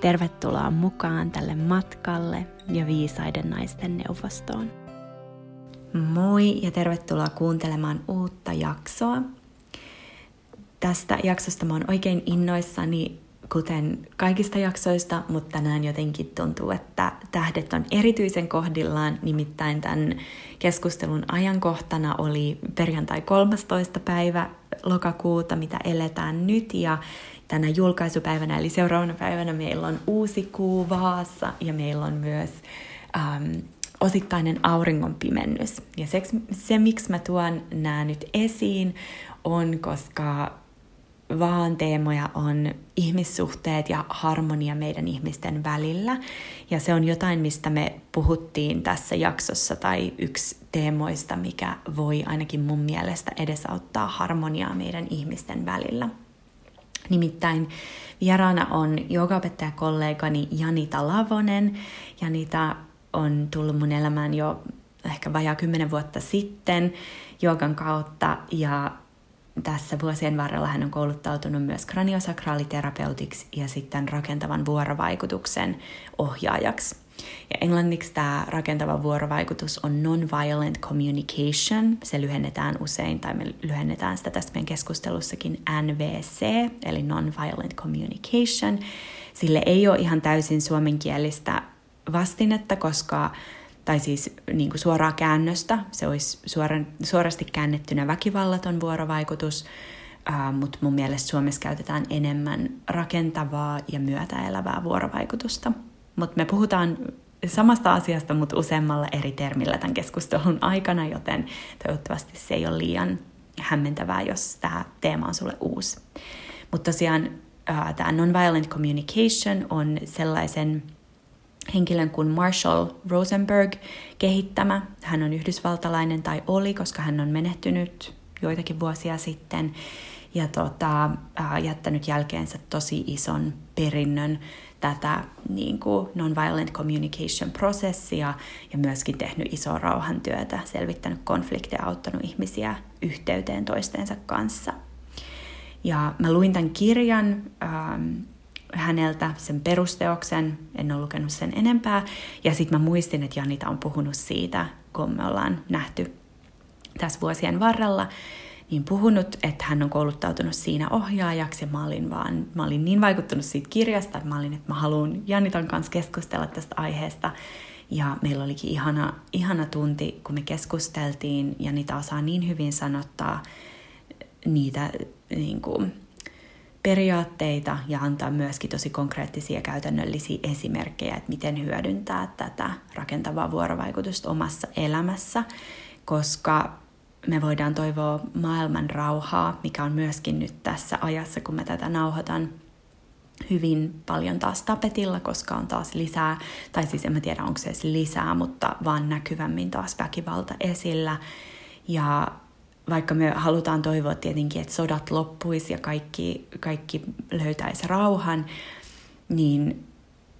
Tervetuloa mukaan tälle matkalle ja viisaiden naisten neuvostoon. Moi ja tervetuloa kuuntelemaan uutta jaksoa. Tästä jaksosta mä oon oikein innoissani, kuten kaikista jaksoista, mutta tänään jotenkin tuntuu, että tähdet on erityisen kohdillaan. Nimittäin tämän keskustelun ajankohtana oli perjantai 13. päivä lokakuuta, mitä eletään nyt, ja tänä julkaisupäivänä, eli seuraavana päivänä meillä on uusi kuu vaassa ja meillä on myös ähm, osittainen auringonpimennys. Ja se, se, miksi mä tuon nämä nyt esiin, on, koska vaan teemoja on ihmissuhteet ja harmonia meidän ihmisten välillä. Ja se on jotain, mistä me puhuttiin tässä jaksossa, tai yksi teemoista, mikä voi ainakin mun mielestä edesauttaa harmoniaa meidän ihmisten välillä. Nimittäin vieraana on kollegani Janita Lavonen. Janita on tullut mun elämään jo ehkä vajaa kymmenen vuotta sitten joogan kautta ja tässä vuosien varrella hän on kouluttautunut myös kraniosakraaliterapeutiksi ja sitten rakentavan vuorovaikutuksen ohjaajaksi. Ja englanniksi tämä rakentava vuorovaikutus on non-violent communication. Se lyhennetään usein, tai me lyhennetään sitä tässä meidän keskustelussakin NVC, eli non-violent communication. Sille ei ole ihan täysin suomenkielistä vastinetta, koska tai siis niin kuin suoraa käännöstä, se olisi suoran, suorasti käännettynä väkivallaton vuorovaikutus, uh, mutta mun mielestä Suomessa käytetään enemmän rakentavaa ja myötäelävää vuorovaikutusta. Mutta me puhutaan samasta asiasta, mutta useammalla eri termillä tämän keskustelun aikana, joten toivottavasti se ei ole liian hämmentävää, jos tämä teema on sulle uusi. Mutta tosiaan tämä nonviolent communication on sellaisen henkilön kuin Marshall Rosenberg kehittämä. Hän on yhdysvaltalainen tai oli, koska hän on menehtynyt joitakin vuosia sitten ja tota, jättänyt jälkeensä tosi ison perinnön tätä niin kuin non-violent communication-prosessia ja myöskin tehnyt isoa rauhantyötä, selvittänyt konflikteja, auttanut ihmisiä yhteyteen toistensa kanssa. Ja mä luin tämän kirjan ähm, häneltä, sen perusteoksen, en ole lukenut sen enempää, ja sitten mä muistin, että Janita on puhunut siitä, kun me ollaan nähty tässä vuosien varrella, niin puhunut, että hän on kouluttautunut siinä ohjaajaksi ja mä olin, vaan, mä olin niin vaikuttunut siitä kirjasta, että mä olin, että mä haluan Janitan kanssa keskustella tästä aiheesta. Ja meillä olikin ihana, ihana tunti, kun me keskusteltiin ja niitä osaa niin hyvin sanottaa niitä niin kuin, periaatteita ja antaa myöskin tosi konkreettisia käytännöllisiä esimerkkejä, että miten hyödyntää tätä rakentavaa vuorovaikutusta omassa elämässä, koska me voidaan toivoa maailman rauhaa, mikä on myöskin nyt tässä ajassa, kun mä tätä nauhoitan hyvin paljon taas tapetilla, koska on taas lisää, tai siis en mä tiedä onko se edes lisää, mutta vaan näkyvämmin taas väkivalta esillä. Ja vaikka me halutaan toivoa tietenkin, että sodat loppuisi ja kaikki, kaikki löytäisi rauhan, niin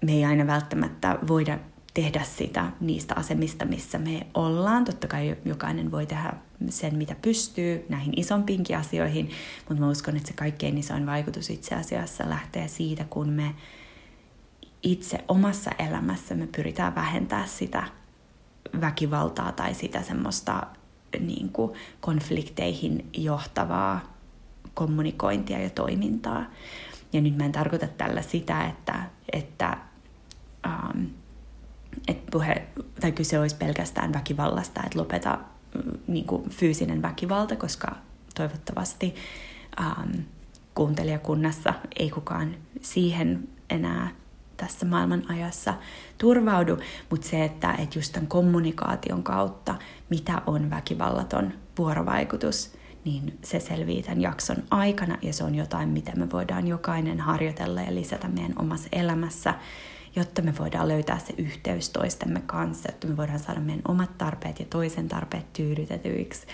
me ei aina välttämättä voida tehdä sitä niistä asemista, missä me ollaan. Totta kai jokainen voi tehdä sen, mitä pystyy näihin isompiinkin asioihin, mutta mä uskon, että se kaikkein isoin vaikutus itse asiassa lähtee siitä, kun me itse omassa elämässä me pyritään vähentämään sitä väkivaltaa tai sitä semmoista niin kuin konflikteihin johtavaa kommunikointia ja toimintaa. Ja nyt mä en tarkoita tällä sitä, että, että um, että puhe, tai kyse olisi pelkästään väkivallasta, että lopeta niin kuin fyysinen väkivalta, koska toivottavasti um, kuuntelijakunnassa ei kukaan siihen enää tässä maailman ajassa turvaudu, mutta se, että, että just tämän kommunikaation kautta, mitä on väkivallaton vuorovaikutus, niin se selvii tämän jakson aikana ja se on jotain, mitä me voidaan jokainen harjoitella ja lisätä meidän omassa elämässä, jotta me voidaan löytää se yhteys toistemme kanssa, jotta me voidaan saada meidän omat tarpeet ja toisen tarpeet tyydytetyiksi,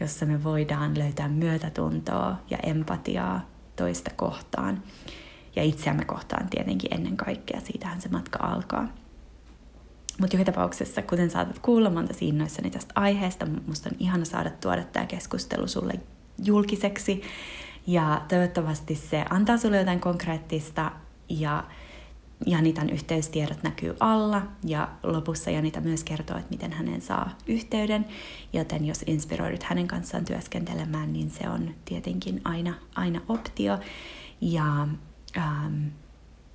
jossa me voidaan löytää myötätuntoa ja empatiaa toista kohtaan ja itseämme kohtaan tietenkin ennen kaikkea. Siitähän se matka alkaa. Mutta joka tapauksessa, kuten saatat kuulla, mä innoissani tästä aiheesta. Musta on ihana saada tuoda tämä keskustelu sulle julkiseksi. Ja toivottavasti se antaa sulle jotain konkreettista ja Janitan yhteystiedot näkyy alla ja lopussa Janita myös kertoo, että miten hänen saa yhteyden, joten jos inspiroidut hänen kanssaan työskentelemään, niin se on tietenkin aina, aina optio. Ja ähm,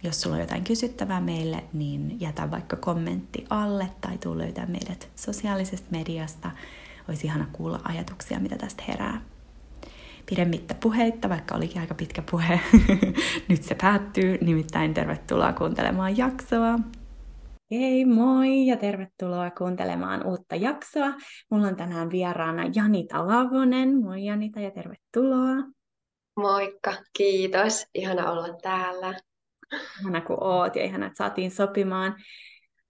jos sulla on jotain kysyttävää meille, niin jätä vaikka kommentti alle tai tuu löytää meidät sosiaalisesta mediasta. Olisi ihana kuulla ajatuksia, mitä tästä herää. Pidemmittä puheitta, vaikka olikin aika pitkä puhe. Nyt se päättyy, nimittäin tervetuloa kuuntelemaan jaksoa. Hei moi ja tervetuloa kuuntelemaan uutta jaksoa. Mulla on tänään vieraana Janita Lavonen. Moi Janita ja tervetuloa. Moikka, kiitos. Ihana olla täällä. Ihana kun oot ja ihana, että saatiin sopimaan.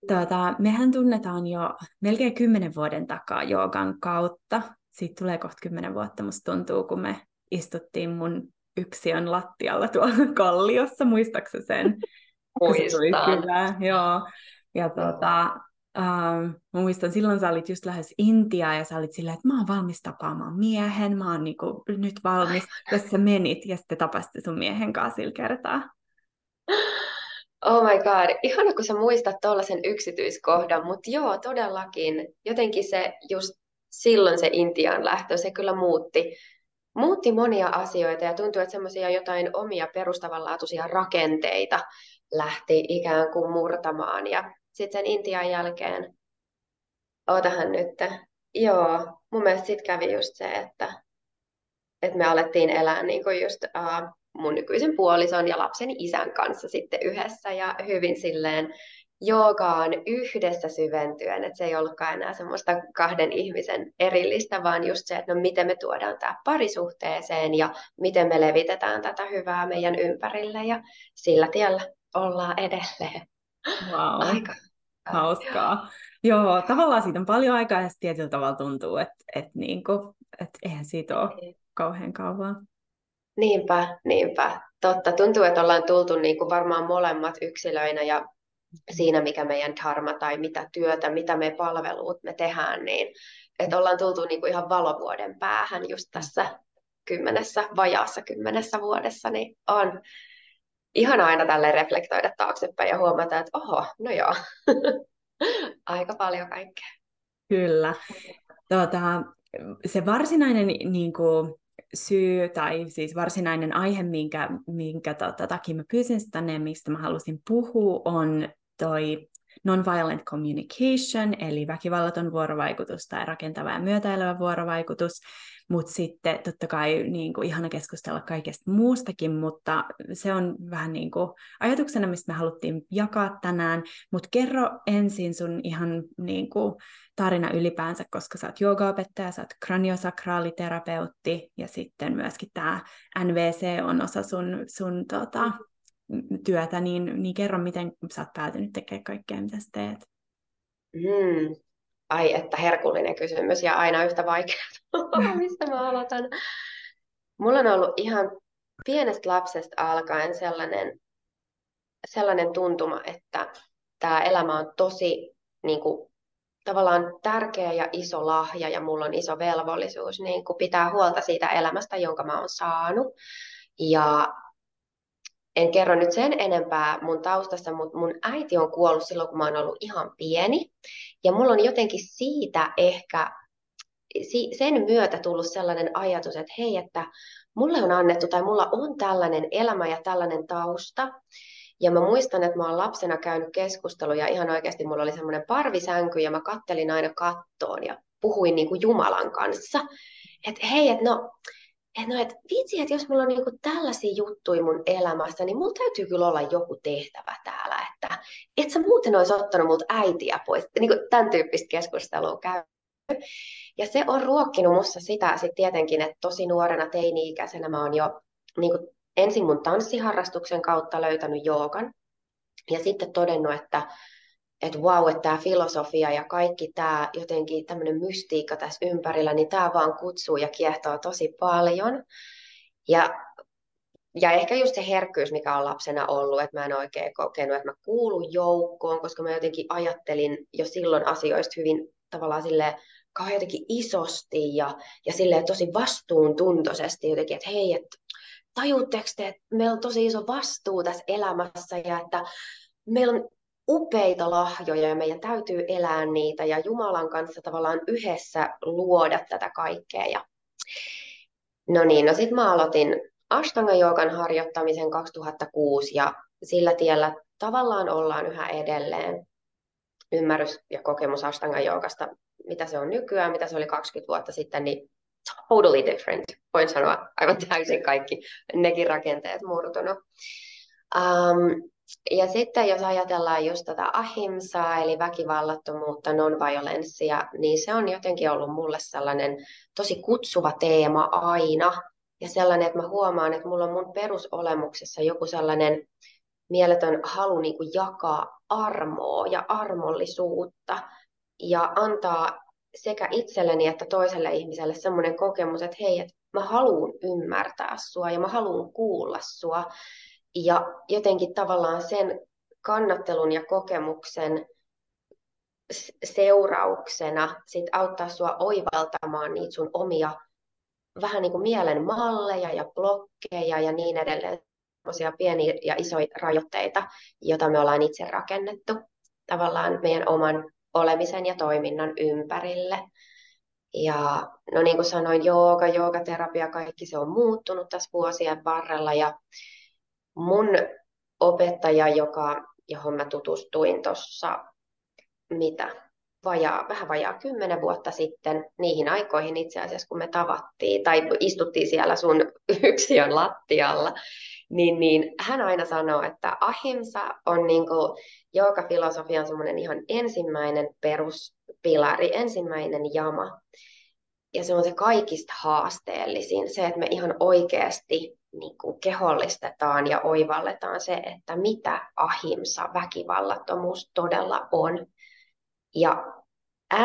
Tuota, mehän tunnetaan jo melkein kymmenen vuoden takaa joogan kautta. Siitä tulee kohta kymmenen vuotta, musta tuntuu, kun me istuttiin mun yksiön lattialla tuolla kalliossa, muistaaksä sen? Muistan. Kyllä, joo. Ja tuota, mä muistan, silloin sä olit just lähes Intiaa ja sä olit silleen, että mä oon valmis tapaamaan miehen, mä oon niinku nyt valmis, jos sä menit ja sitten tapasit sun miehen kanssa sillä kertaa. Oh my god, ihana kun sä muistat tuollaisen yksityiskohdan, mutta joo, todellakin. Jotenkin se just silloin se Intian lähtö, se kyllä muutti, muutti monia asioita ja tuntuu, että semmoisia jotain omia perustavanlaatuisia rakenteita lähti ikään kuin murtamaan. Ja sitten sen Intian jälkeen, ootahan nyt, joo, mun mielestä sitten kävi just se, että, että me alettiin elää niin kuin just uh, mun nykyisen puolison ja lapsen isän kanssa sitten yhdessä ja hyvin silleen joogaan yhdessä syventyen, että se ei ollutkaan enää semmoista kahden ihmisen erillistä, vaan just se, että no miten me tuodaan tämä parisuhteeseen ja miten me levitetään tätä hyvää meidän ympärille ja sillä tiellä ollaan edelleen. Wow. Aika hauskaa. Joo, tavallaan siitä on paljon aikaa ja tietyllä tavalla tuntuu, että, että, niin kuin, että eihän siitä ole niin. kauhean kauan. Niinpä, niinpä. Totta, tuntuu, että ollaan tultu niin kuin varmaan molemmat yksilöinä ja siinä, mikä meidän dharma tai mitä työtä, mitä me palveluut me tehdään, niin että ollaan tultu niin kuin ihan valovuoden päähän just tässä kymmenessä, vajaassa kymmenessä vuodessa, niin on ihan aina tälle reflektoida taaksepäin ja huomata, että oho, no joo, aika paljon kaikkea. Kyllä. Tuota, se varsinainen niin kuin, syy tai siis varsinainen aihe, minkä, minkä tota, takia mä pyysin sitä tänne mistä mä halusin puhua, on toi nonviolent communication, eli väkivallaton vuorovaikutus tai rakentava ja myötäilevä vuorovaikutus, mutta sitten totta kai niin kuin, ihana keskustella kaikesta muustakin, mutta se on vähän niin kuin ajatuksena, mistä me haluttiin jakaa tänään, mutta kerro ensin sun ihan niin kuin, tarina ylipäänsä, koska sä oot joogaopettaja, sä oot kraniosakraaliterapeutti ja sitten myöskin tämä NVC on osa sun, sun tota, työtä, niin, niin kerro, miten sä oot päätynyt tekemään kaikkea, mitä sä teet. Mm. Ai, että herkullinen kysymys ja aina yhtä vaikea. Mistä mä aloitan? Mulla on ollut ihan pienestä lapsesta alkaen sellainen, sellainen tuntuma, että tämä elämä on tosi niin kuin, tavallaan tärkeä ja iso lahja ja mulla on iso velvollisuus niin kuin pitää huolta siitä elämästä, jonka mä oon saanut. Ja en kerro nyt sen enempää mun taustassa, mutta mun äiti on kuollut silloin, kun mä oon ollut ihan pieni. Ja mulla on jotenkin siitä ehkä sen myötä tullut sellainen ajatus, että hei, että mulle on annettu tai mulla on tällainen elämä ja tällainen tausta. Ja mä muistan, että mä oon lapsena käynyt keskusteluja, ihan oikeasti mulla oli semmoinen parvisänky ja mä kattelin aina kattoon ja puhuin niin kuin Jumalan kanssa. Että hei, että no, että no, et vitsi, että jos mulla on niinku tällaisia juttuja mun elämässä, niin mulla täytyy kyllä olla joku tehtävä täällä, että et sä muuten olisi ottanut mut äitiä pois. Niin kuin tämän tyyppistä keskustelua käy. Ja se on ruokkinut mussa sitä sitten tietenkin, että tosi nuorena teini-ikäisenä mä oon jo niin kuin ensin mun tanssiharrastuksen kautta löytänyt joogan. Ja sitten todennut, että että wow, että tämä filosofia ja kaikki tämä jotenkin tämmöinen mystiikka tässä ympärillä, niin tämä vaan kutsuu ja kiehtoo tosi paljon. Ja, ja ehkä just se herkkyys, mikä on lapsena ollut, että mä en oikein kokenut, että mä kuulun joukkoon, koska mä jotenkin ajattelin jo silloin asioista hyvin tavallaan silleen kauhean jotenkin isosti ja, ja silleen tosi vastuuntuntoisesti jotenkin, että hei, että tajuutteko te, että meillä on tosi iso vastuu tässä elämässä ja että meillä on upeita lahjoja ja meidän täytyy elää niitä ja Jumalan kanssa tavallaan yhdessä luoda tätä kaikkea. Ja... No niin, no sitten mä aloitin Ashtanga Joogan harjoittamisen 2006 ja sillä tiellä tavallaan ollaan yhä edelleen. Ymmärrys ja kokemus Ashtanga Joogasta, mitä se on nykyään, mitä se oli 20 vuotta sitten, niin totally different. Voin sanoa aivan täysin kaikki nekin rakenteet murtunut. Um, ja sitten jos ajatellaan just tätä ahimsaa, eli väkivallattomuutta, non-violenssia, niin se on jotenkin ollut mulle sellainen tosi kutsuva teema aina. Ja sellainen, että mä huomaan, että mulla on mun perusolemuksessa joku sellainen mieletön halu niin kuin jakaa armoa ja armollisuutta ja antaa sekä itselleni että toiselle ihmiselle semmoinen kokemus, että hei, että mä haluan ymmärtää sua ja mä haluan kuulla sua. Ja jotenkin tavallaan sen kannattelun ja kokemuksen seurauksena sit auttaa sua oivaltamaan niitä sun omia vähän niin kuin mielen malleja ja blokkeja ja niin edelleen, semmoisia pieniä ja isoja rajoitteita, joita me ollaan itse rakennettu tavallaan meidän oman olemisen ja toiminnan ympärille. Ja no niin kuin sanoin, jooga, joogaterapia, kaikki se on muuttunut tässä vuosien varrella ja mun opettaja, joka, johon mä tutustuin tuossa, mitä, vajaa, vähän vajaa kymmenen vuotta sitten, niihin aikoihin itse asiassa, kun me tavattiin, tai istuttiin siellä sun yksiön lattialla, niin, niin hän aina sanoo, että ahimsa on niin joka filosofian semmoinen ihan ensimmäinen peruspilari, ensimmäinen jama. Ja se on se kaikista haasteellisin, se, että me ihan oikeasti niin kuin kehollistetaan ja oivalletaan se, että mitä ahimsa, väkivallattomuus todella on. Ja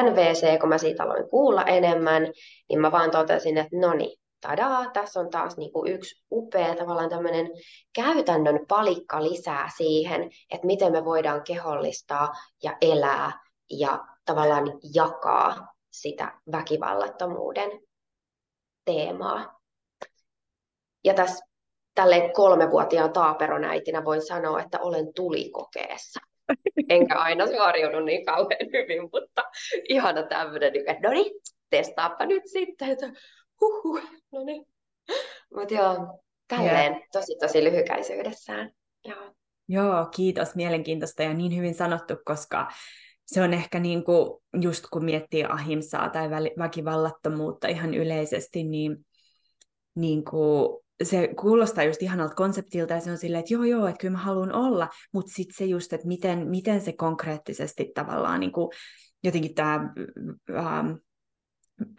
NVC, kun mä siitä aloin kuulla enemmän, niin mä vaan totesin, että no niin, tadaa, tässä on taas niin kuin yksi upea tavallaan tämmöinen käytännön palikka lisää siihen, että miten me voidaan kehollistaa ja elää ja tavallaan jakaa sitä väkivallattomuuden teemaa. Ja tässä tälle kolmevuotiaan taaperonäitinä voin sanoa, että olen tulikokeessa. Enkä aina suoriunut niin kauhean hyvin, mutta ihana tämmöinen, että no niin, testaappa nyt sitten, että huhu, no niin. Mutta joo, tälleen yeah. tosi tosi lyhykäisyydessään. Joo. Joo, kiitos, mielenkiintoista ja niin hyvin sanottu, koska se on ehkä niin kuin, just kun miettii ahimsaa tai väkivallattomuutta ihan yleisesti, niin, niin kuin se kuulostaa just ihanalta konseptilta ja se on silleen, että joo joo, että kyllä mä haluan olla, mutta sitten se just, että miten, miten se konkreettisesti tavallaan niin kuin, jotenkin tämä ähm,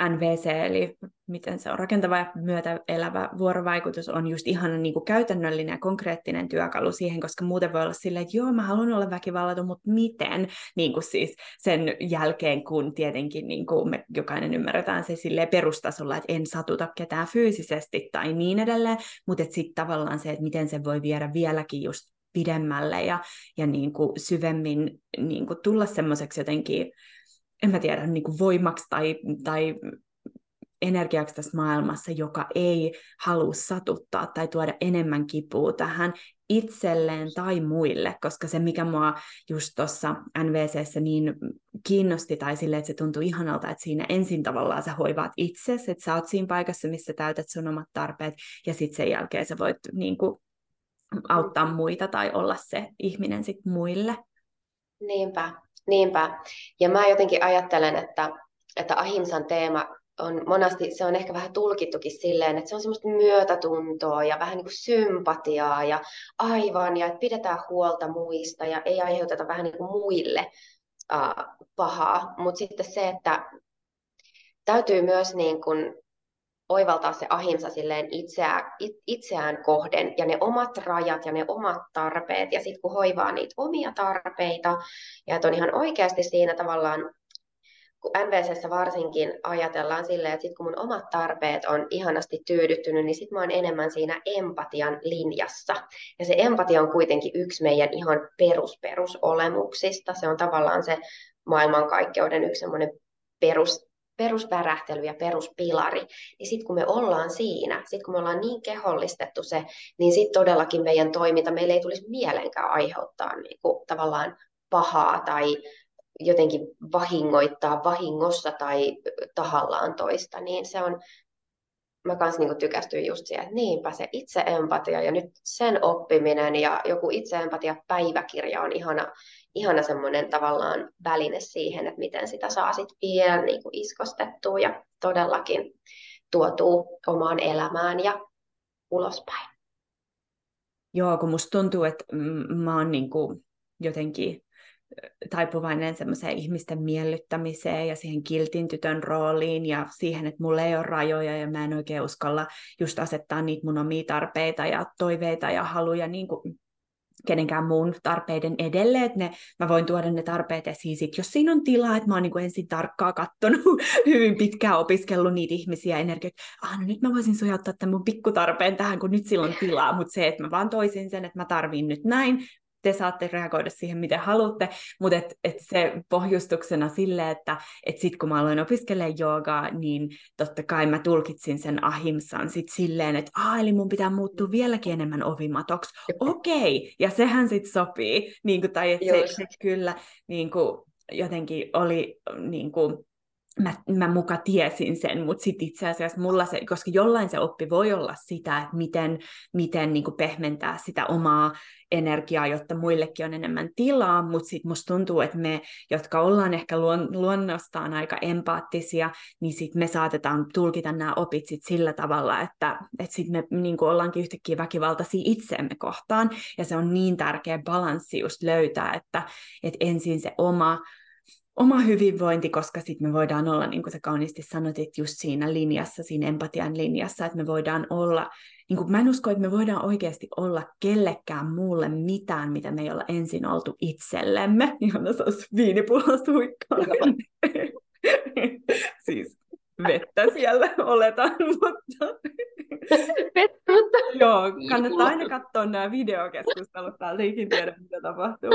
NVC, eli miten se on rakentava ja myötä elävä vuorovaikutus, on just ihan niin kuin käytännöllinen ja konkreettinen työkalu siihen, koska muuten voi olla silleen, että joo, mä haluan olla väkivallaton, mutta miten? Niin kuin siis sen jälkeen, kun tietenkin niin kuin me jokainen ymmärretään se silleen perustasolla, että en satuta ketään fyysisesti tai niin edelleen, mutta sitten tavallaan se, että miten se voi viedä vieläkin just pidemmälle ja, ja niin kuin syvemmin niin kuin tulla semmoiseksi jotenkin en mä tiedä, niin kuin voimaksi tai, tai energiaksi tässä maailmassa, joka ei halua satuttaa tai tuoda enemmän kipua tähän itselleen tai muille, koska se, mikä mua just tuossa NVCssä niin kiinnosti tai sille, että se tuntui ihanalta, että siinä ensin tavallaan sä hoivaat itsesi, että sä oot siinä paikassa, missä täytät sun omat tarpeet, ja sitten sen jälkeen sä voit niin kuin, auttaa muita tai olla se ihminen sitten muille. Niinpä, Niinpä. Ja mä jotenkin ajattelen, että, että ahimsan teema on monasti, se on ehkä vähän tulkittukin silleen, että se on semmoista myötätuntoa ja vähän niin kuin sympatiaa ja aivan, ja että pidetään huolta muista ja ei aiheuteta vähän niin kuin muille uh, pahaa. Mutta sitten se, että täytyy myös niin kuin oivaltaa se ahimsa silleen itseään, itseään kohden ja ne omat rajat ja ne omat tarpeet. Ja sitten kun hoivaa niitä omia tarpeita ja että on ihan oikeasti siinä tavallaan kun NVCssä varsinkin ajatellaan silleen, että sit kun mun omat tarpeet on ihanasti tyydyttynyt, niin sitten mä oon enemmän siinä empatian linjassa. Ja se empatia on kuitenkin yksi meidän ihan perusperusolemuksista. Se on tavallaan se maailmankaikkeuden yksi semmoinen perus, perusvärähtely ja peruspilari, niin sitten kun me ollaan siinä, sitten kun me ollaan niin kehollistettu se, niin sitten todellakin meidän toiminta, meillä ei tulisi mielenkään aiheuttaa niin kuin, tavallaan pahaa tai jotenkin vahingoittaa vahingossa tai tahallaan toista, niin se on, mä kanssa niin tykästyin just siihen, että niinpä se itse-empatia ja nyt sen oppiminen ja joku itse-empatia-päiväkirja on ihana, ihana semmoinen tavallaan väline siihen, että miten sitä saa sitten vielä niin kuin iskostettua ja todellakin tuotuu omaan elämään ja ulospäin. Joo, kun musta tuntuu, että mä oon niin kuin jotenkin taipuvainen semmoiseen ihmisten miellyttämiseen ja siihen kiltin tytön rooliin ja siihen, että mulla ei ole rajoja ja mä en oikein uskalla just asettaa niitä mun omia tarpeita ja toiveita ja haluja niin kuin kenenkään muun tarpeiden edelle, että ne, mä voin tuoda ne tarpeet esiin sit, jos siinä on tilaa, että mä oon niin ensin tarkkaa kattonut, hyvin pitkään opiskellut niitä ihmisiä energioita, ah no nyt mä voisin sujauttaa tämän mun pikkutarpeen tähän, kun nyt silloin tilaa, mutta se, että mä vaan toisin sen, että mä tarviin nyt näin, te saatte reagoida siihen, miten haluatte, mutta et, et se pohjustuksena sille, että et sitten kun mä aloin opiskelemaan joogaa, niin totta kai mä tulkitsin sen ahimsan sit silleen, että ah, eli mun pitää muuttua vieläkin enemmän ovimatoksi. Okei, okay. ja sehän sitten sopii, niin kuin, tai että se, se kyllä niin kuin, jotenkin oli niin kuin, mä, mä muka tiesin sen, mutta sitten itse asiassa mulla se, koska jollain se oppi voi olla sitä, että miten, miten niin kuin pehmentää sitä omaa energiaa, jotta muillekin on enemmän tilaa, mutta sitten musta tuntuu, että me, jotka ollaan ehkä luon, luonnostaan aika empaattisia, niin sitten me saatetaan tulkita nämä opit sit sillä tavalla, että et sitten me niin kuin ollaankin yhtäkkiä väkivaltaisia itseemme kohtaan, ja se on niin tärkeä balanssi just löytää, että et ensin se oma oma hyvinvointi, koska sitten me voidaan olla, niin kuin sä kauniisti sanoit, että just siinä linjassa, siinä empatian linjassa, että me voidaan olla, niin kuin mä en usko, että me voidaan oikeasti olla kellekään muulle mitään, mitä me ei olla ensin oltu itsellemme. Ihan se olisi viinipullo siis vettä siellä oletan, mutta... Vettä, Joo, kannattaa aina katsoa nämä videokeskustelut täältä, ikin tiedä mitä tapahtuu.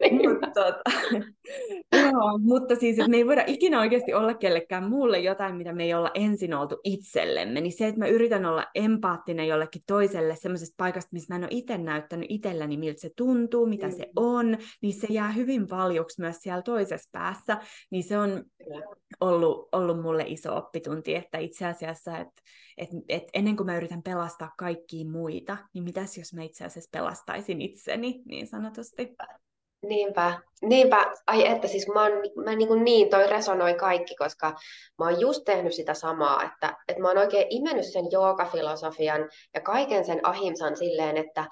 Mutta, tota, joo, mutta siis, että me ei voida ikinä oikeasti olla kellekään muulle jotain, mitä me ei olla ensin oltu itsellemme, niin se, että mä yritän olla empaattinen jollekin toiselle semmoisesta paikasta, missä mä en ole itse näyttänyt itselläni, miltä se tuntuu, mitä mm. se on, niin se jää hyvin paljoksi myös siellä toisessa päässä, niin se on ollut, ollut mulle iso oppitunti, että itse asiassa, että et, et ennen kuin mä yritän pelastaa kaikkia muita, niin mitäs jos mä itse asiassa pelastaisin itseni, niin sanotusti. Niinpä, niinpä. Ai että siis mä, oon, mä niin, kuin niin, toi resonoi kaikki, koska mä oon just tehnyt sitä samaa, että, että mä oon oikein imennyt sen joogafilosofian ja kaiken sen ahimsan silleen, että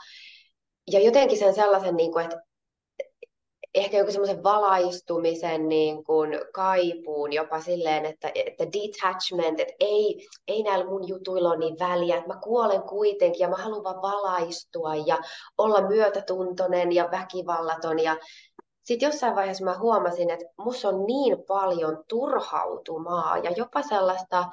ja jotenkin sen sellaisen, niin kuin, että ehkä joku semmoisen valaistumisen niin kuin kaipuun jopa silleen, että, että detachment, että ei, ei näillä mun jutuilla ole niin väliä, että mä kuolen kuitenkin ja mä haluan vaan valaistua ja olla myötätuntoinen ja väkivallaton ja sitten jossain vaiheessa mä huomasin, että musta on niin paljon turhautumaa ja jopa sellaista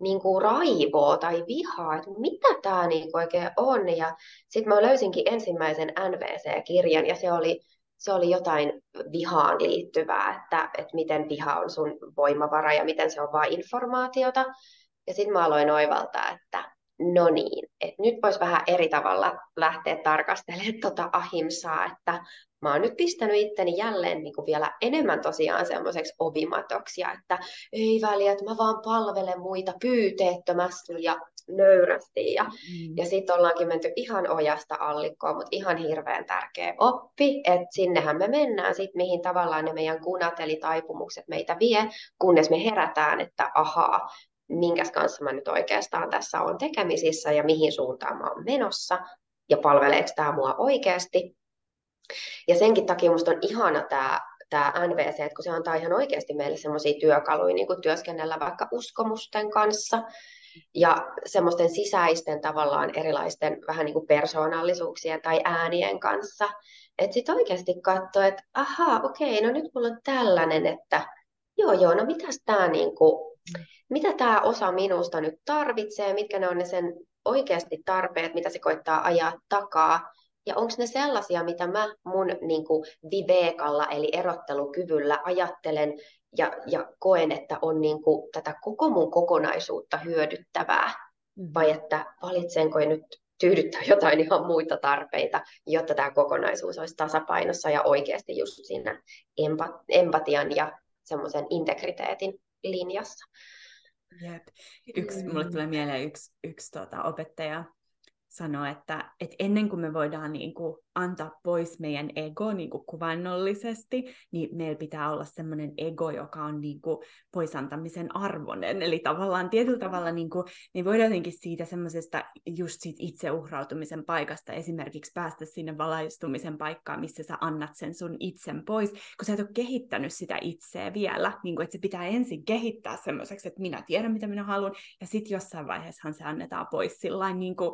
niin kuin raivoa tai vihaa, että mitä tämä niin oikein on. Ja sitten mä löysinkin ensimmäisen NVC-kirjan ja se oli se oli jotain vihaan liittyvää, että, että miten viha on sun voimavara ja miten se on vain informaatiota. Ja sitten mä aloin oivaltaa, että no niin, että nyt voisi vähän eri tavalla lähteä tarkastelemaan tuota ahimsaa, että mä oon nyt pistänyt itteni jälleen niin kuin vielä enemmän tosiaan semmoiseksi ovimatoksi, että ei väliä, että mä vaan palvelen muita pyyteettömästi ja nöyrästi. Ja, mm. ja sitten ollaankin menty ihan ojasta allikkoon, mutta ihan hirveän tärkeä oppi, että sinnehän me mennään sitten, mihin tavallaan ne meidän kunat eli taipumukset meitä vie, kunnes me herätään, että ahaa, minkäs kanssa mä nyt oikeastaan tässä on tekemisissä ja mihin suuntaan mä oon menossa ja palveleeko tämä mua oikeasti. Ja senkin takia musta on ihana tämä tämä NVC, että kun se antaa ihan oikeasti meille semmoisia työkaluja niin kuin työskennellä vaikka uskomusten kanssa ja semmoisten sisäisten tavallaan erilaisten vähän niin kuin persoonallisuuksien tai äänien kanssa. Että sitten oikeasti katsoo, että ahaa, okei, no nyt mulla on tällainen, että joo joo, no mitäs tämä niin kuin, mitä tämä osa minusta nyt tarvitsee, mitkä ne on ne sen oikeasti tarpeet, mitä se koittaa ajaa takaa, ja onko ne sellaisia, mitä mä mun niin kuin, viveekalla, eli erottelukyvyllä ajattelen ja, ja koen, että on niin kuin, tätä koko mun kokonaisuutta hyödyttävää, mm. vai että valitsenko nyt tyydyttää jotain ihan muita tarpeita, jotta tämä kokonaisuus olisi tasapainossa ja oikeasti just siinä empatian ja semmoisen integriteetin linjassa. Jep. Yksi, mulle mm. tulee mieleen yksi, yksi tuota, opettaja, sanoa, että, että ennen kuin me voidaan niin kuin antaa pois meidän ego niin kuin kuvannollisesti, niin meillä pitää olla sellainen ego, joka on niin kuin poisantamisen arvoinen. Eli tavallaan tietyllä tavalla niin kuin, me voidaan jotenkin siitä semmoisesta just siitä itseuhrautumisen paikasta esimerkiksi päästä sinne valaistumisen paikkaan, missä sä annat sen sun itsen pois, kun sä et ole kehittänyt sitä itseä vielä, niin kuin, että se pitää ensin kehittää semmoiseksi, että minä tiedän, mitä minä haluan, ja sitten jossain vaiheessahan se annetaan pois sillä niin kuin,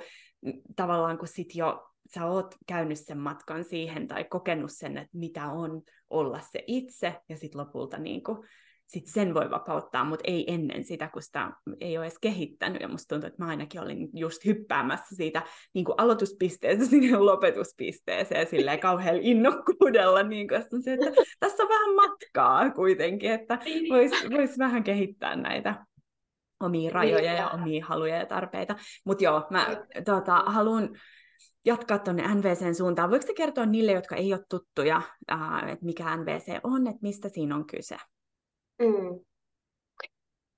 tavallaan kun sit jo sä oot käynyt sen matkan siihen tai kokenut sen, että mitä on olla se itse, ja sitten lopulta niin kuin, sit sen voi vapauttaa, mutta ei ennen sitä, kun sitä ei ole edes kehittänyt. Ja musta tuntuu, että mä ainakin olin just hyppäämässä siitä niin kuin aloituspisteestä sinne lopetuspisteeseen silleen kauhean innokkuudella. Niin kuin, se, että tässä on vähän matkaa kuitenkin, että voisi niin. vois vähän kehittää näitä omia rajoja ja omia haluja ja tarpeita. Mutta joo, mä tota, haluan jatkaa tuonne NVCn suuntaan. Voiko se kertoa niille, jotka ei ole tuttuja, äh, että mikä NVC on, että mistä siinä on kyse? Mm.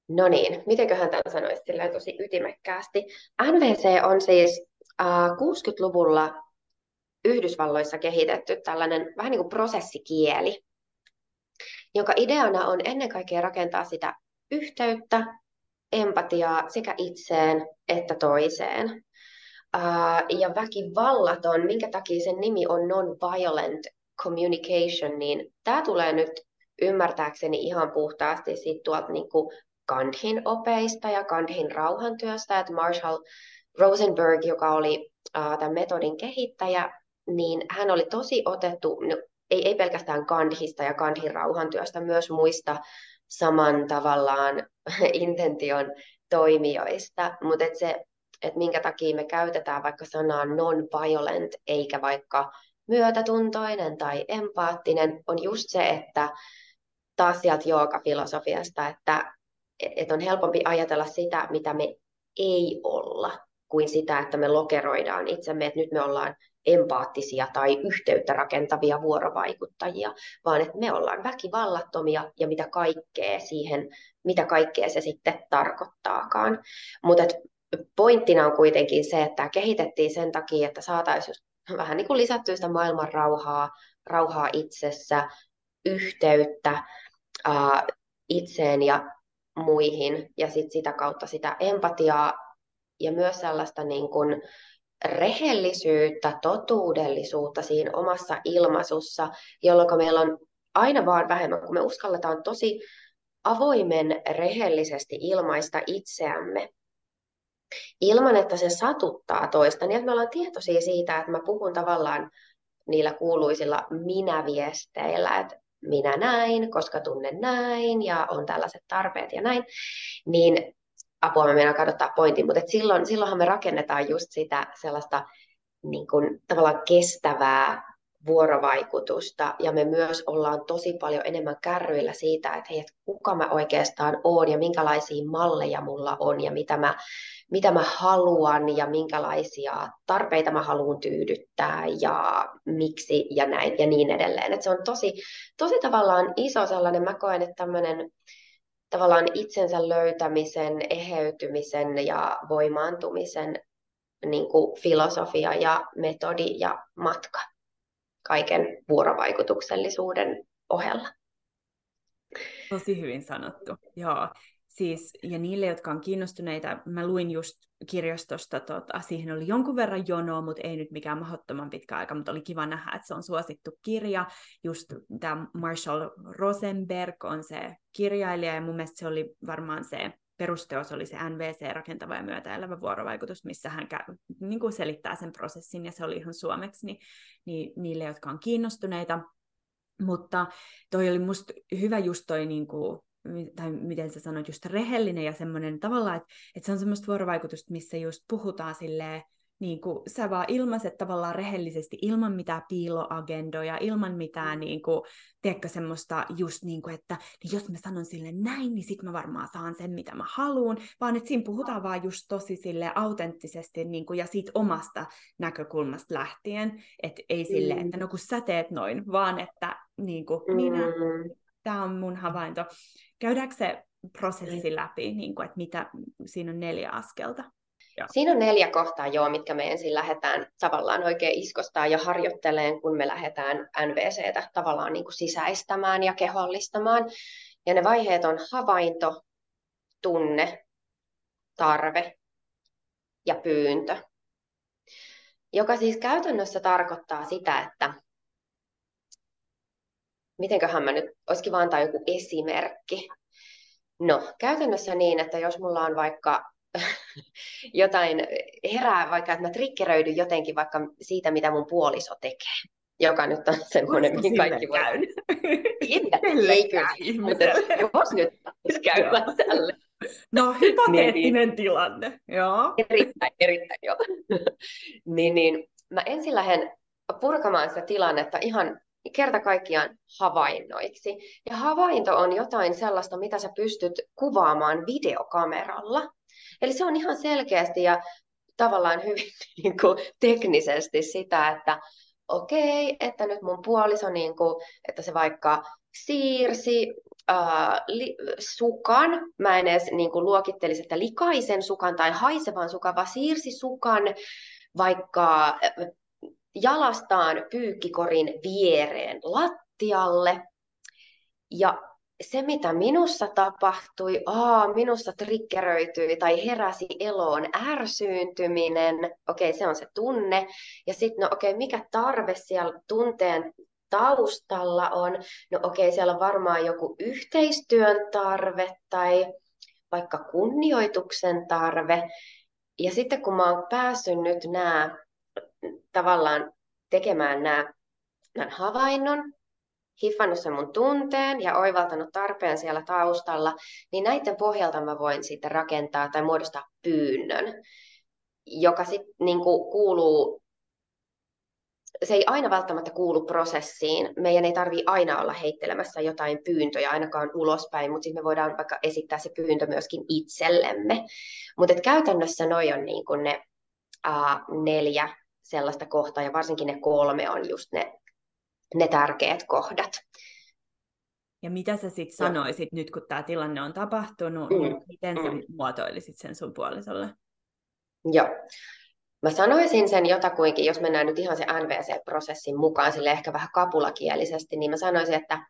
No niin, mitenköhän tämän sanoisi silleen tosi ytimekkäästi. NVC on siis äh, 60-luvulla Yhdysvalloissa kehitetty tällainen vähän niin kuin prosessikieli, jonka ideana on ennen kaikkea rakentaa sitä yhteyttä empatiaa sekä itseen että toiseen. ja väkivallaton, minkä takia sen nimi on non-violent communication, niin tämä tulee nyt ymmärtääkseni ihan puhtaasti sit tuolta niin Gandhin opeista ja Gandhin rauhantyöstä, että Marshall Rosenberg, joka oli uh, tämän metodin kehittäjä, niin hän oli tosi otettu, no, ei, ei pelkästään Gandhista ja Gandhin rauhantyöstä, myös muista saman tavallaan intention toimijoista, mutta et se, että minkä takia me käytetään vaikka sanaa non-violent eikä vaikka myötätuntoinen tai empaattinen, on just se, että taas sieltä filosofiasta, että, että on helpompi ajatella sitä, mitä me ei olla, kuin sitä, että me lokeroidaan itsemme, että nyt me ollaan empaattisia tai yhteyttä rakentavia vuorovaikuttajia, vaan että me ollaan väkivallattomia ja mitä kaikkea siihen, mitä kaikkea se sitten tarkoittaakaan. Mutta pointtina on kuitenkin se, että kehitettiin sen takia, että saataisiin vähän niin kuin lisättyä sitä maailman rauhaa, rauhaa itsessä, yhteyttä ää, itseen ja muihin ja sit sitä kautta sitä empatiaa ja myös sellaista niin kuin, rehellisyyttä, totuudellisuutta siinä omassa ilmaisussa, jolloin meillä on aina vaan vähemmän, kun me uskalletaan tosi avoimen rehellisesti ilmaista itseämme, ilman että se satuttaa toista, niin että me ollaan tietoisia siitä, että mä puhun tavallaan niillä kuuluisilla minä-viesteillä, että minä näin, koska tunnen näin ja on tällaiset tarpeet ja näin, niin apua me meidän kadottaa pointin, mutta et silloin, silloinhan me rakennetaan just sitä sellaista niin kuin, tavallaan kestävää vuorovaikutusta ja me myös ollaan tosi paljon enemmän kärryillä siitä, että hei, että kuka mä oikeastaan oon ja minkälaisia malleja mulla on ja mitä mä, mitä mä haluan ja minkälaisia tarpeita mä haluan tyydyttää ja miksi ja näin ja niin edelleen. Et se on tosi, tosi tavallaan iso sellainen, mä koen, että tämmöinen tavallaan itsensä löytämisen, eheytymisen ja voimaantumisen niin kuin filosofia ja metodi ja matka kaiken vuorovaikutuksellisuuden ohella. Tosi hyvin sanottu, joo. Siis, ja niille, jotka on kiinnostuneita, mä luin just kirjastosta, tota, siihen oli jonkun verran jonoa, mutta ei nyt mikään mahdottoman pitkä aika, mutta oli kiva nähdä, että se on suosittu kirja. Just tämä Marshall Rosenberg on se kirjailija, ja mun mielestä se oli varmaan se perusteos oli se NVC, rakentava ja myötäelävä vuorovaikutus, missä hän käy, niin kuin selittää sen prosessin, ja se oli ihan suomeksi niin, niin, niille, jotka on kiinnostuneita. Mutta toi oli musta hyvä just toi niin kuin, tai miten sä sanoit, just rehellinen ja semmoinen tavallaan, että, että se on semmoista vuorovaikutusta, missä just puhutaan silleen, niin kuin, sä vaan ilmaiset tavallaan rehellisesti ilman mitään piiloagendoja, ilman mitään niin kuin, tiedätkö, semmoista just niin kuin, että niin jos mä sanon sille näin, niin sit mä varmaan saan sen, mitä mä haluan, vaan että siinä puhutaan vaan just tosi sille autenttisesti niin kuin, ja siitä omasta näkökulmasta lähtien, että ei sille, mm. että no kun sä teet noin, vaan että niin kuin, mm. minä, tämä on mun havainto. Käydäänkö se prosessi läpi, niin kuin, että mitä, siinä on neljä askelta? Joo. Siinä on neljä kohtaa, joo, mitkä me ensin lähdetään tavallaan oikein iskostaa ja harjoitteleen, kun me lähdetään NVCtä tavallaan niin kuin sisäistämään ja kehollistamaan. Ja ne vaiheet on havainto, tunne, tarve ja pyyntö. Joka siis käytännössä tarkoittaa sitä, että mitenköhän mä nyt, olisikin vaan antaa joku esimerkki. No, käytännössä niin, että jos mulla on vaikka jotain herää, vaikka että mä triggeröidyn jotenkin vaikka siitä, mitä mun puoliso tekee, joka nyt on semmoinen, mihin kaikki voi... Ei kyllä, mutta jos nyt käymään tälle. No, hypoteettinen niin, niin, tilanne, joo. Erittäin, erittäin, joo. niin, niin, mä ensin lähden purkamaan sitä tilannetta ihan kerta kaikkiaan havainnoiksi. Ja havainto on jotain sellaista, mitä sä pystyt kuvaamaan videokameralla. Eli se on ihan selkeästi ja tavallaan hyvin niin kuin, teknisesti sitä, että okei, okay, että nyt mun puoliso, niin kuin, että se vaikka siirsi äh, li, sukan, mä en edes niin kuin, luokittelisi, että likaisen sukan tai haisevan sukan, vaan siirsi sukan vaikka jalastaan pyykkikorin viereen lattialle. Ja se, mitä minussa tapahtui, aa, minussa triggeröityi tai heräsi eloon ärsyyntyminen, okei, okay, se on se tunne. Ja sitten, no okei, okay, mikä tarve siellä tunteen taustalla on? No okei, okay, siellä on varmaan joku yhteistyön tarve tai vaikka kunnioituksen tarve. Ja sitten kun mä oon päässyt nyt nämä tavallaan tekemään nämä, tämän havainnon, hiffannut sen mun tunteen ja oivaltanut tarpeen siellä taustalla, niin näiden pohjalta mä voin sitten rakentaa tai muodostaa pyynnön, joka sitten niin kuuluu se ei aina välttämättä kuulu prosessiin. Meidän ei tarvi aina olla heittelemässä jotain pyyntöjä ainakaan ulospäin, mutta sitten me voidaan vaikka esittää se pyyntö myöskin itsellemme. Mutta käytännössä noi on niin ne uh, neljä sellaista kohtaa, ja varsinkin ne kolme on just ne, ne tärkeät kohdat. Ja mitä sä sitten sanoisit nyt, kun tämä tilanne on tapahtunut, mm. niin miten sä mm. muotoilisit sen sun puolisolle? Joo. Mä sanoisin sen jotakuinkin, jos mennään nyt ihan se NVC-prosessin mukaan, sille ehkä vähän kapulakielisesti, niin mä sanoisin, että,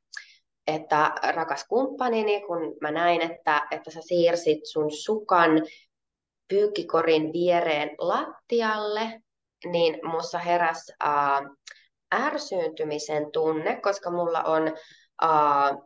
että rakas kumppanini, kun mä näin, että, että sä siirsit sun sukan pyykkikorin viereen lattialle, niin mussa heräsi äh, ärsyyntymisen tunne, koska mulla on, äh,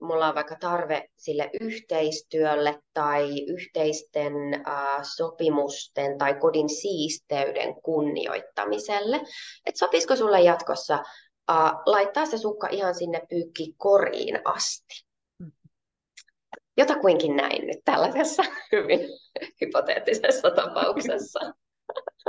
mulla on vaikka tarve sille yhteistyölle tai yhteisten äh, sopimusten tai kodin siisteyden kunnioittamiselle. Et sopisiko sulle jatkossa äh, laittaa se sukka ihan sinne pyykkikoriin asti? Jotakuinkin näin nyt tällaisessa hyvin hypoteettisessa tapauksessa.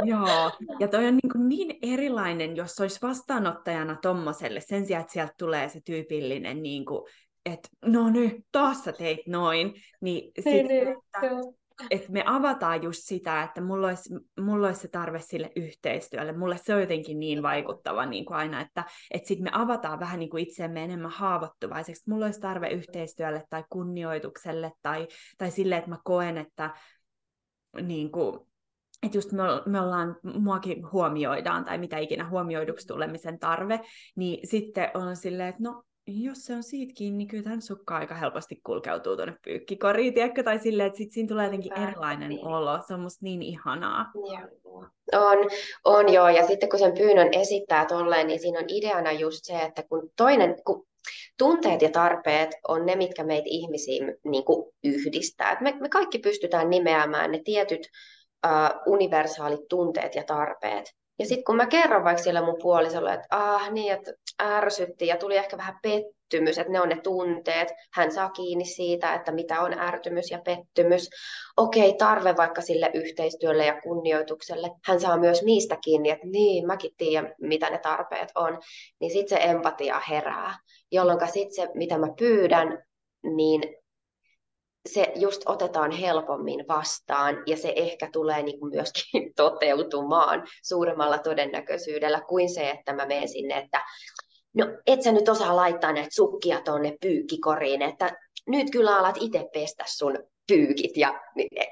Joo, ja toi on niin, niin erilainen, jos olisi vastaanottajana tommoselle, sen sijaan, että sieltä tulee se tyypillinen, niin kuin, että no nyt, taas sä teit noin, niin, sit, niin, niin että, että me avataan just sitä, että mulla olisi, mulla olisi se tarve sille yhteistyölle. Mulle se on jotenkin niin vaikuttava niin kuin aina, että, että sitten me avataan vähän niin kuin itseämme enemmän haavoittuvaiseksi. Mulla olisi tarve yhteistyölle tai kunnioitukselle tai, tai sille, että mä koen, että niin kuin, että just me, me ollaan, muakin huomioidaan tai mitä ikinä huomioiduksi tulemisen tarve, niin sitten on silleen, että no jos se on siitä kiinni, niin kyllä tämän sukka aika helposti kulkeutuu tuonne pyykkikoriin, tiedätkö? Tai silleen, että sit siinä tulee jotenkin erilainen niin. olo. Se on musta niin ihanaa. Joo. On, on joo. Ja sitten kun sen pyynnön esittää tolleen, niin siinä on ideana just se, että kun toinen, kun tunteet ja tarpeet on ne, mitkä meitä ihmisiä niin kuin yhdistää. me, me kaikki pystytään nimeämään ne tietyt uh, universaalit tunteet ja tarpeet. Ja sitten kun mä kerron vaikka sille mun puolisolle, että ah niin, että ärsytti ja tuli ehkä vähän pettymys, että ne on ne tunteet, hän saa kiinni siitä, että mitä on ärtymys ja pettymys. Okei, tarve vaikka sille yhteistyölle ja kunnioitukselle, hän saa myös niistä kiinni, että niin, mäkin tiedän, mitä ne tarpeet on. Niin sitten se empatia herää, jolloin sitten se, mitä mä pyydän, niin se just otetaan helpommin vastaan ja se ehkä tulee niin kuin myöskin toteutumaan suuremmalla todennäköisyydellä kuin se, että mä menen sinne, että no et sä nyt osaa laittaa näitä sukkia tuonne pyykkikoriin, että nyt kyllä alat itse pestä sun pyykit ja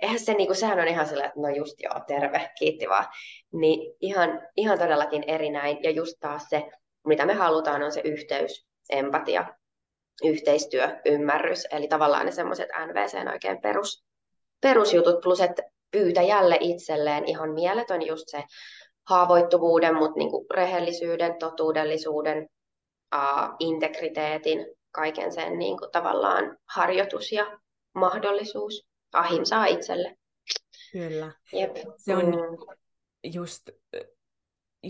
eihän se, niin kuin, sehän on ihan sellainen, että no just joo, terve, kiitti vaan. Niin ihan, ihan todellakin eri näin ja just taas se, mitä me halutaan, on se yhteys, empatia yhteistyö, ymmärrys, eli tavallaan ne semmoiset NVCn oikein perus, perusjutut, plus että pyytäjälle itselleen ihan mieletön just se haavoittuvuuden, mutta niin rehellisyyden, totuudellisuuden, uh, integriteetin, kaiken sen niin kuin tavallaan harjoitus ja mahdollisuus ahimsaa itselle. Kyllä. Jep. Se on mm. just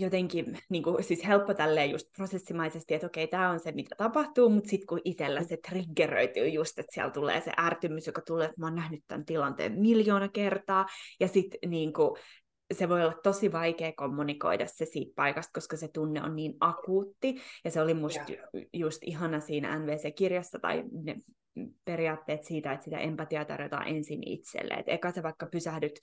jotenkin niin kuin, siis helppo tälleen just prosessimaisesti, että okei, tämä on se, mitä tapahtuu, mutta sitten kun itsellä se triggeröityy just, että siellä tulee se ärtymys, joka tulee, että mä oon nähnyt tämän tilanteen miljoona kertaa, ja sitten niin kuin, se voi olla tosi vaikea kommunikoida se siitä paikasta, koska se tunne on niin akuutti, ja se oli musta ju- just ihana siinä NVC-kirjassa, tai ne periaatteet siitä, että sitä empatiaa tarjotaan ensin itselle. Et eka sä vaikka pysähdyt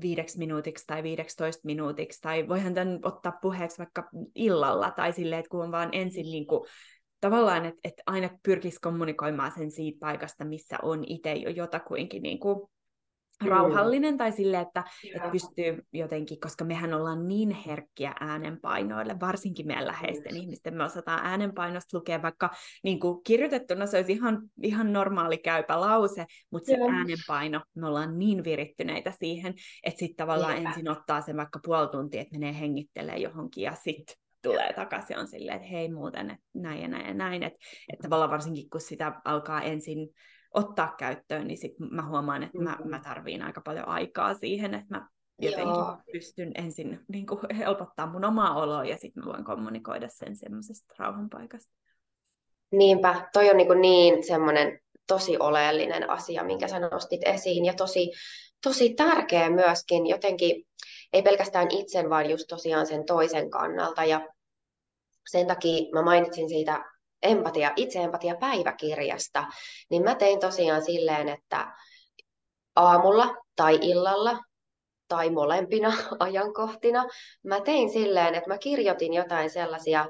viideksi minuutiksi tai viidekstoista minuutiksi, tai voihan tämän ottaa puheeksi vaikka illalla, tai silleen, että kun on vaan ensin niin kuin, tavallaan, että, että aina pyrkisi kommunikoimaan sen siitä paikasta, missä on itse jo jotakuinkin niin kuin rauhallinen tai sille, että, että pystyy jotenkin, koska mehän ollaan niin herkkiä äänenpainoille, varsinkin meidän läheisten ihmisten, me osataan äänenpainosta lukea, vaikka niin kuin kirjoitettuna se olisi ihan, ihan normaali käypä lause, mutta se äänenpaino, me ollaan niin virittyneitä siihen, että sitten tavallaan Niinpä. ensin ottaa sen vaikka puoli tuntia, että menee hengittelee johonkin ja sitten tulee takaisin on silleen, että hei muuten, että näin ja näin ja näin, että, että tavallaan varsinkin kun sitä alkaa ensin ottaa käyttöön, niin sit mä huomaan, että mä, mä tarviin aika paljon aikaa siihen, että mä jotenkin Joo. pystyn ensin niin kuin, helpottaa mun omaa oloa ja sitten mä voin kommunikoida sen semmoisesta rauhanpaikasta. Niinpä, toi on niin, kuin niin semmoinen tosi oleellinen asia, minkä sä nostit esiin ja tosi, tosi tärkeä myöskin jotenkin, ei pelkästään itsen, vaan just tosiaan sen toisen kannalta ja sen takia mä mainitsin siitä empatia, itseempatia päiväkirjasta, niin mä tein tosiaan silleen, että aamulla tai illalla tai molempina ajankohtina mä tein silleen, että mä kirjoitin jotain sellaisia,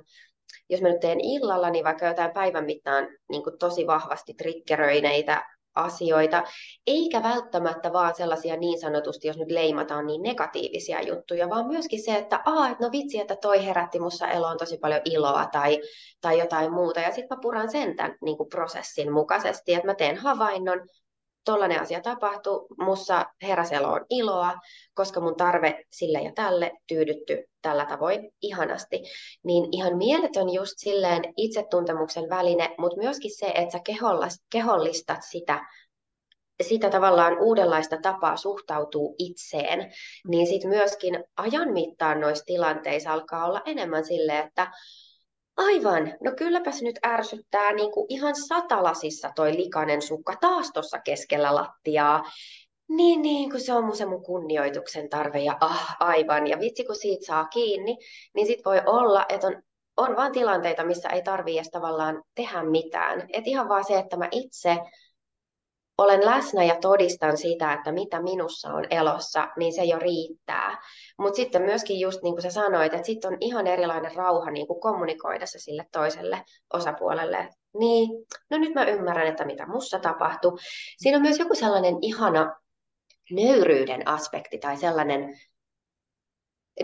jos mä nyt teen illalla, niin vaikka jotain päivän mittaan niin tosi vahvasti triggeröineitä asioita, eikä välttämättä vaan sellaisia niin sanotusti, jos nyt leimataan niin negatiivisia juttuja, vaan myöskin se, että Aa, että no vitsi, että toi herätti mussa eloon tosi paljon iloa tai, tai jotain muuta. Ja sitten mä puran sen tämän niin kuin prosessin mukaisesti, että mä teen havainnon, tollainen asia tapahtuu, mussa heräseloon iloa, koska mun tarve sille ja tälle tyydytty tällä tavoin ihanasti. Niin ihan mieletön just silleen itsetuntemuksen väline, mutta myöskin se, että sä kehollistat sitä sitä tavallaan uudenlaista tapaa suhtautuu itseen, niin sitten myöskin ajan mittaan noissa tilanteissa alkaa olla enemmän silleen, että Aivan. No kylläpäs nyt ärsyttää niin kuin ihan satalasissa toi likainen sukka taas tuossa keskellä lattiaa. Niin, niin, kun se on mun se mun kunnioituksen tarve ja ah, aivan. Ja vitsi, kun siitä saa kiinni, niin sit voi olla, että on, on vaan tilanteita, missä ei tarvii edes tavallaan tehdä mitään. Et ihan vaan se, että mä itse olen läsnä ja todistan sitä, että mitä minussa on elossa, niin se jo riittää. Mutta sitten myöskin just niin kuin sä sanoit, että sitten on ihan erilainen rauha niin kuin kommunikoida se sille toiselle osapuolelle. Niin, no nyt mä ymmärrän, että mitä mussa tapahtuu. Siinä on myös joku sellainen ihana nöyryyden aspekti tai sellainen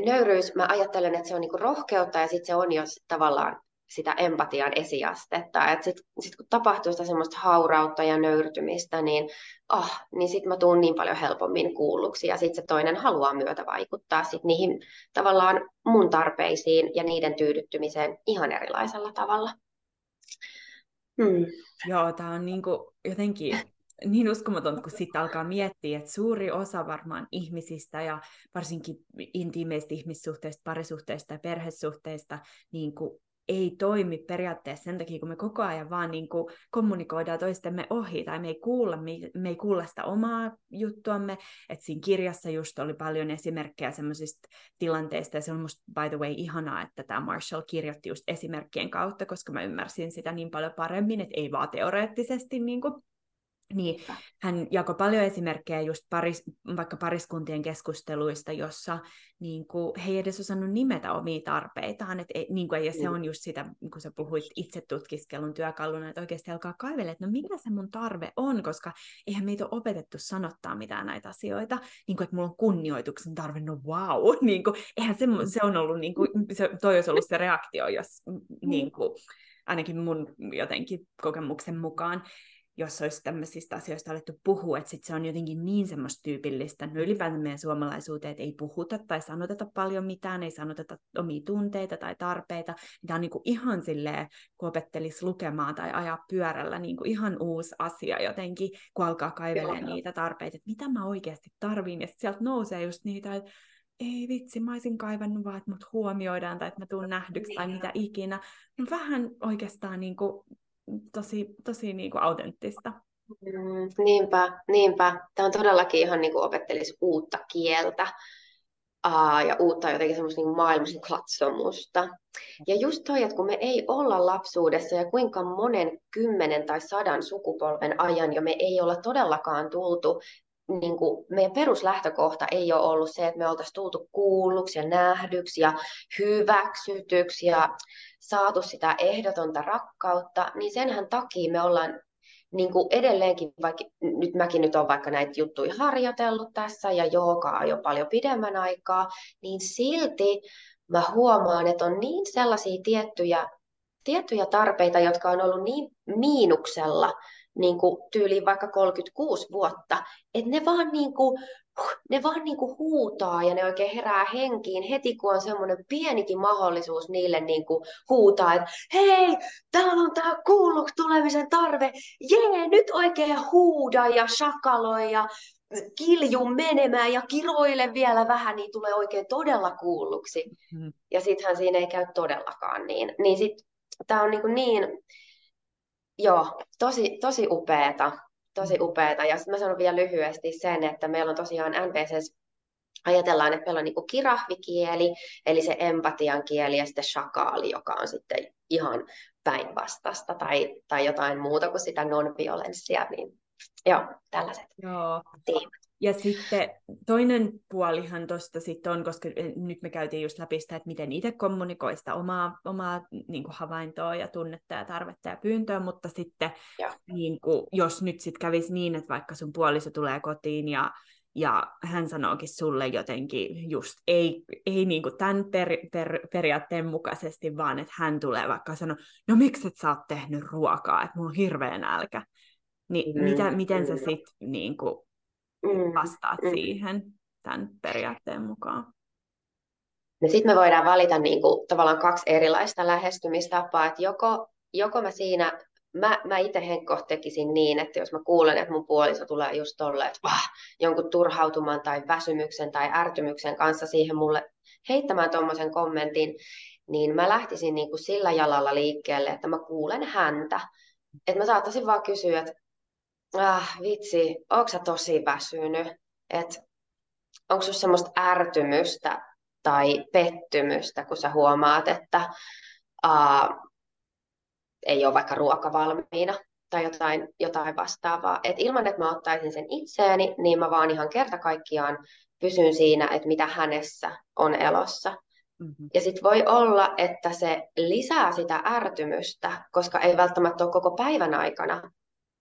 nöyryys, mä ajattelen, että se on niin kuin rohkeutta ja sitten se on jo tavallaan sitä empatian esiastetta. Että sitten sit kun tapahtuu sitä semmoista haurautta ja nöyrtymistä, niin, oh, niin sitten mä tuun niin paljon helpommin kuulluksi. Ja sitten se toinen haluaa myötä vaikuttaa sit niihin tavallaan mun tarpeisiin ja niiden tyydyttymiseen ihan erilaisella tavalla. Hmm. Joo, tämä on niinku jotenkin niin uskomatonta, kun sitten alkaa miettiä, että suuri osa varmaan ihmisistä ja varsinkin intiimeistä ihmissuhteista, parisuhteista ja perhesuhteista niin kuin ei toimi periaatteessa sen takia, kun me koko ajan vaan niin kuin kommunikoidaan toistemme ohi, tai me ei, kuulla, me, me ei kuulla sitä omaa juttuamme, että siinä kirjassa just oli paljon esimerkkejä semmoisista tilanteista, ja se on musta by the way ihanaa, että tämä Marshall kirjoitti just esimerkkien kautta, koska mä ymmärsin sitä niin paljon paremmin, että ei vaan teoreettisesti niin kuin niin hän jakoi paljon esimerkkejä just paris, vaikka pariskuntien keskusteluista, jossa niin kuin, he ei edes osannut nimetä omia tarpeitaan. Et, niin kuin, ja se mm. on just sitä, kun sä puhuit itse tutkiskelun työkaluna, että oikeasti alkaa kaivella, että no mikä se mun tarve on, koska eihän meitä ole opetettu sanottaa mitään näitä asioita, niin kuin, että mulla on kunnioituksen tarve, no wow, niin kuin, eihän se, se on ollut, niin kuin, se, toi olisi ollut se reaktio, jos niin kuin, ainakin mun jotenkin kokemuksen mukaan, jos olisi tämmöisistä asioista alettu puhua, että sit se on jotenkin niin semmoista tyypillistä, no ylipäätään meidän suomalaisuuteen, että ei puhuta tai sanoteta paljon mitään, ei sanoteta omia tunteita tai tarpeita. Tämä on niin kuin ihan silleen, kun opettelisi lukemaan tai ajaa pyörällä, niin kuin ihan uusi asia jotenkin, kun alkaa kaivelemaan niitä tarpeita, että mitä mä oikeasti tarviin, ja sieltä nousee just niitä, että ei vitsi, mä olisin kaivannut vaan, että mut huomioidaan tai että mä tuun nähdyksi tai mitä ikinä. Vähän oikeastaan niin kuin tosi, tosi niin kuin autenttista. Mm, niinpä, niinpä. Tämä on todellakin ihan niin kuin opettelisi uutta kieltä aa, ja uutta jotenkin semmoista niin maailman katsomusta. Ja just toi, että kun me ei olla lapsuudessa ja kuinka monen kymmenen tai sadan sukupolven ajan jo me ei olla todellakaan tultu niin kuin meidän peruslähtökohta ei ole ollut se, että me oltaisiin tultu kuulluksi ja nähdyksi ja hyväksytyksi ja saatu sitä ehdotonta rakkautta, niin senhän takia me ollaan niin kuin edelleenkin, vaikka nyt mäkin nyt olen vaikka näitä juttuja harjoitellut tässä ja joogaa jo paljon pidemmän aikaa, niin silti mä huomaan, että on niin sellaisia tiettyjä, tiettyjä tarpeita, jotka on ollut niin miinuksella, niin kuin tyyliin vaikka 36 vuotta, että ne vaan, niin kuin, ne vaan niin kuin huutaa ja ne oikein herää henkiin heti, kun on semmoinen pienikin mahdollisuus niille niin kuin huutaa, että hei, täällä on tämä kuulluksi tulemisen tarve, jee, nyt oikein huuda ja shakaloi ja kilju menemään ja kiroile vielä vähän, niin tulee oikein todella kuulluksi. Mm-hmm. Ja sittenhän siinä ei käy todellakaan niin. Niin sit tämä on niin, niin Joo, tosi, tosi upeeta. Tosi mm. upeeta. Ja sitten mä sanon vielä lyhyesti sen, että meillä on tosiaan NPCs ajatellaan, että meillä on niin kirahvikieli, eli se empatian kieli, ja sitten shakaali, joka on sitten ihan päinvastasta tai, tai jotain muuta kuin sitä non-violenssia. Niin, joo, tällaiset joo. teemat. Ja sitten toinen puolihan tuosta sitten on, koska eh, nyt me käytiin just läpi sitä, että miten itse kommunikoi sitä omaa, omaa niin kuin havaintoa ja tunnetta ja tarvetta ja pyyntöä, mutta sitten niin kuin, jos nyt sitten kävisi niin, että vaikka sun puoliso tulee kotiin ja ja hän sanookin sulle jotenkin just ei, ei niin kuin tämän per, per, periaatteen mukaisesti, vaan että hän tulee vaikka sanoa, no miksi et sä oot tehnyt ruokaa, että mulla on hirveä nälkä. Niin mm, mitä, miten sä sitten niin kuin, mm. vastaat mm. siihen tämän periaatteen mukaan. No sitten me voidaan valita niin kuin, tavallaan kaksi erilaista lähestymistapaa, että joko, joko mä siinä, mä, mä itse Henkko tekisin niin, että jos mä kuulen, että mun puoliso tulee just tolle, että vah, jonkun turhautuman tai väsymyksen tai ärtymyksen kanssa siihen mulle heittämään tuommoisen kommentin, niin mä lähtisin niin kuin sillä jalalla liikkeelle, että mä kuulen häntä. Että mä saattaisin vaan kysyä, että ah, vitsi, onko sä tosi väsynyt? Et, onko sinulla semmoista ärtymystä tai pettymystä, kun sä huomaat, että uh, ei ole vaikka ruoka valmiina tai jotain, jotain vastaavaa. Et ilman, että mä ottaisin sen itseeni, niin mä vaan ihan kerta kaikkiaan pysyn siinä, että mitä hänessä on elossa. Mm-hmm. Ja sitten voi olla, että se lisää sitä ärtymystä, koska ei välttämättä ole koko päivän aikana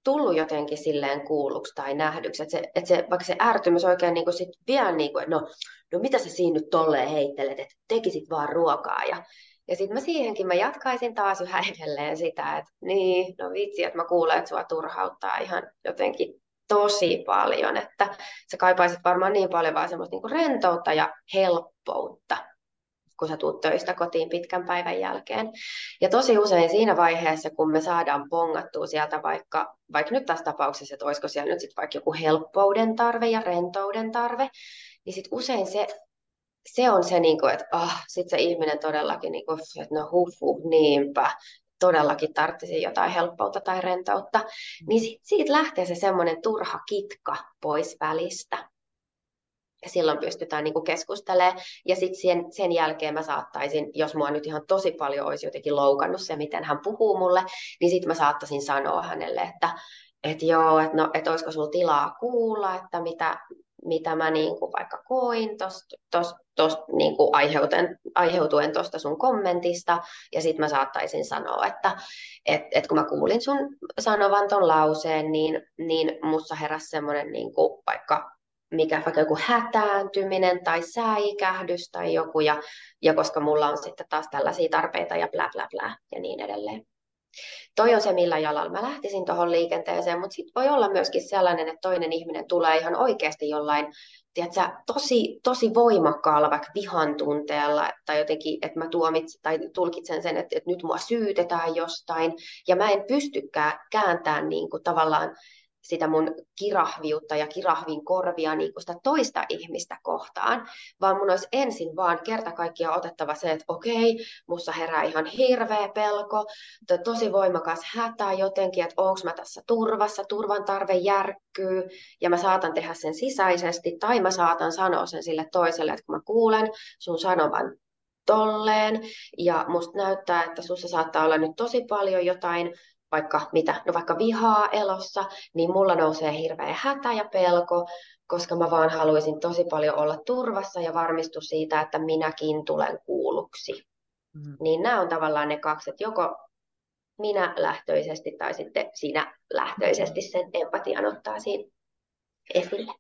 tullut jotenkin silleen kuulluksi tai nähdyksi. Että se, että se, vaikka se ärtymys oikein niin sit vielä niin kuin, no, no mitä sä siinä nyt tolleen heittelet, että tekisit vaan ruokaa. Ja, Ja sitten mä siihenkin mä jatkaisin taas yhä edelleen sitä, että niin, no vitsi, että mä kuulen, että sua turhauttaa ihan jotenkin tosi paljon, että sä kaipaisit varmaan niin paljon vaan semmoista niin rentoutta ja helppoutta, kun sä tuut töistä kotiin pitkän päivän jälkeen. Ja tosi usein siinä vaiheessa, kun me saadaan pongattua sieltä vaikka, vaikka nyt tässä tapauksessa, että olisiko siellä nyt sitten vaikka joku helppouden tarve ja rentouden tarve, niin sitten usein se se on se, niin kuin, että ah, sitten se ihminen todellakin, niin kuin, että no huh, huh, niinpä, todellakin tarvitsisi jotain helppoutta tai rentoutta, niin sit, siitä lähtee se semmoinen turha kitka pois välistä. Ja silloin pystytään niin keskustelemaan. Ja sitten sen, sen jälkeen mä saattaisin, jos mua nyt ihan tosi paljon olisi jotenkin loukannut se, miten hän puhuu mulle, niin sitten mä saattaisin sanoa hänelle, että että joo, että no, et olisiko sulla tilaa kuulla, että mitä, mitä mä niin kuin vaikka koin tosta, tosta, tosta, niin kuin aiheutuen, tuosta sun kommentista, ja sitten mä saattaisin sanoa, että et, et kun mä kuulin sun sanovan ton lauseen, niin, niin mussa heräsi semmoinen niin kuin vaikka mikä vaikka joku hätääntyminen tai säikähdys tai joku, ja, ja koska mulla on sitten taas tällaisia tarpeita ja bla bla bla ja niin edelleen. Toi on se, millä jalalla mä lähtisin tuohon liikenteeseen, mutta sitten voi olla myöskin sellainen, että toinen ihminen tulee ihan oikeasti jollain tiedätkö, tosi, tosi voimakkaalla vaikka vihan tunteella tai jotenkin, että mä tuomitsen tai tulkitsen sen, että, että nyt mua syytetään jostain ja mä en pystykään kääntämään niin kuin tavallaan sitä mun kirahviutta ja kirahvin korvia niin kuin sitä toista ihmistä kohtaan, vaan mun olisi ensin vaan kerta kaikkiaan otettava se, että okei, mussa herää ihan hirveä pelko, tosi voimakas hätä jotenkin, että onko mä tässä turvassa, turvan tarve järkkyy, ja mä saatan tehdä sen sisäisesti, tai mä saatan sanoa sen sille toiselle, että kun mä kuulen sun sanovan tolleen, ja musta näyttää, että sussa saattaa olla nyt tosi paljon jotain vaikka mitä, no vaikka vihaa elossa, niin mulla nousee hirveä hätä ja pelko, koska mä vaan haluaisin tosi paljon olla turvassa ja varmistua siitä, että minäkin tulen kuulluksi. Mm. Niin nämä on tavallaan ne kaksi, että joko minä lähtöisesti tai sitten sinä lähtöisesti sen empatian ottaa siinä esille.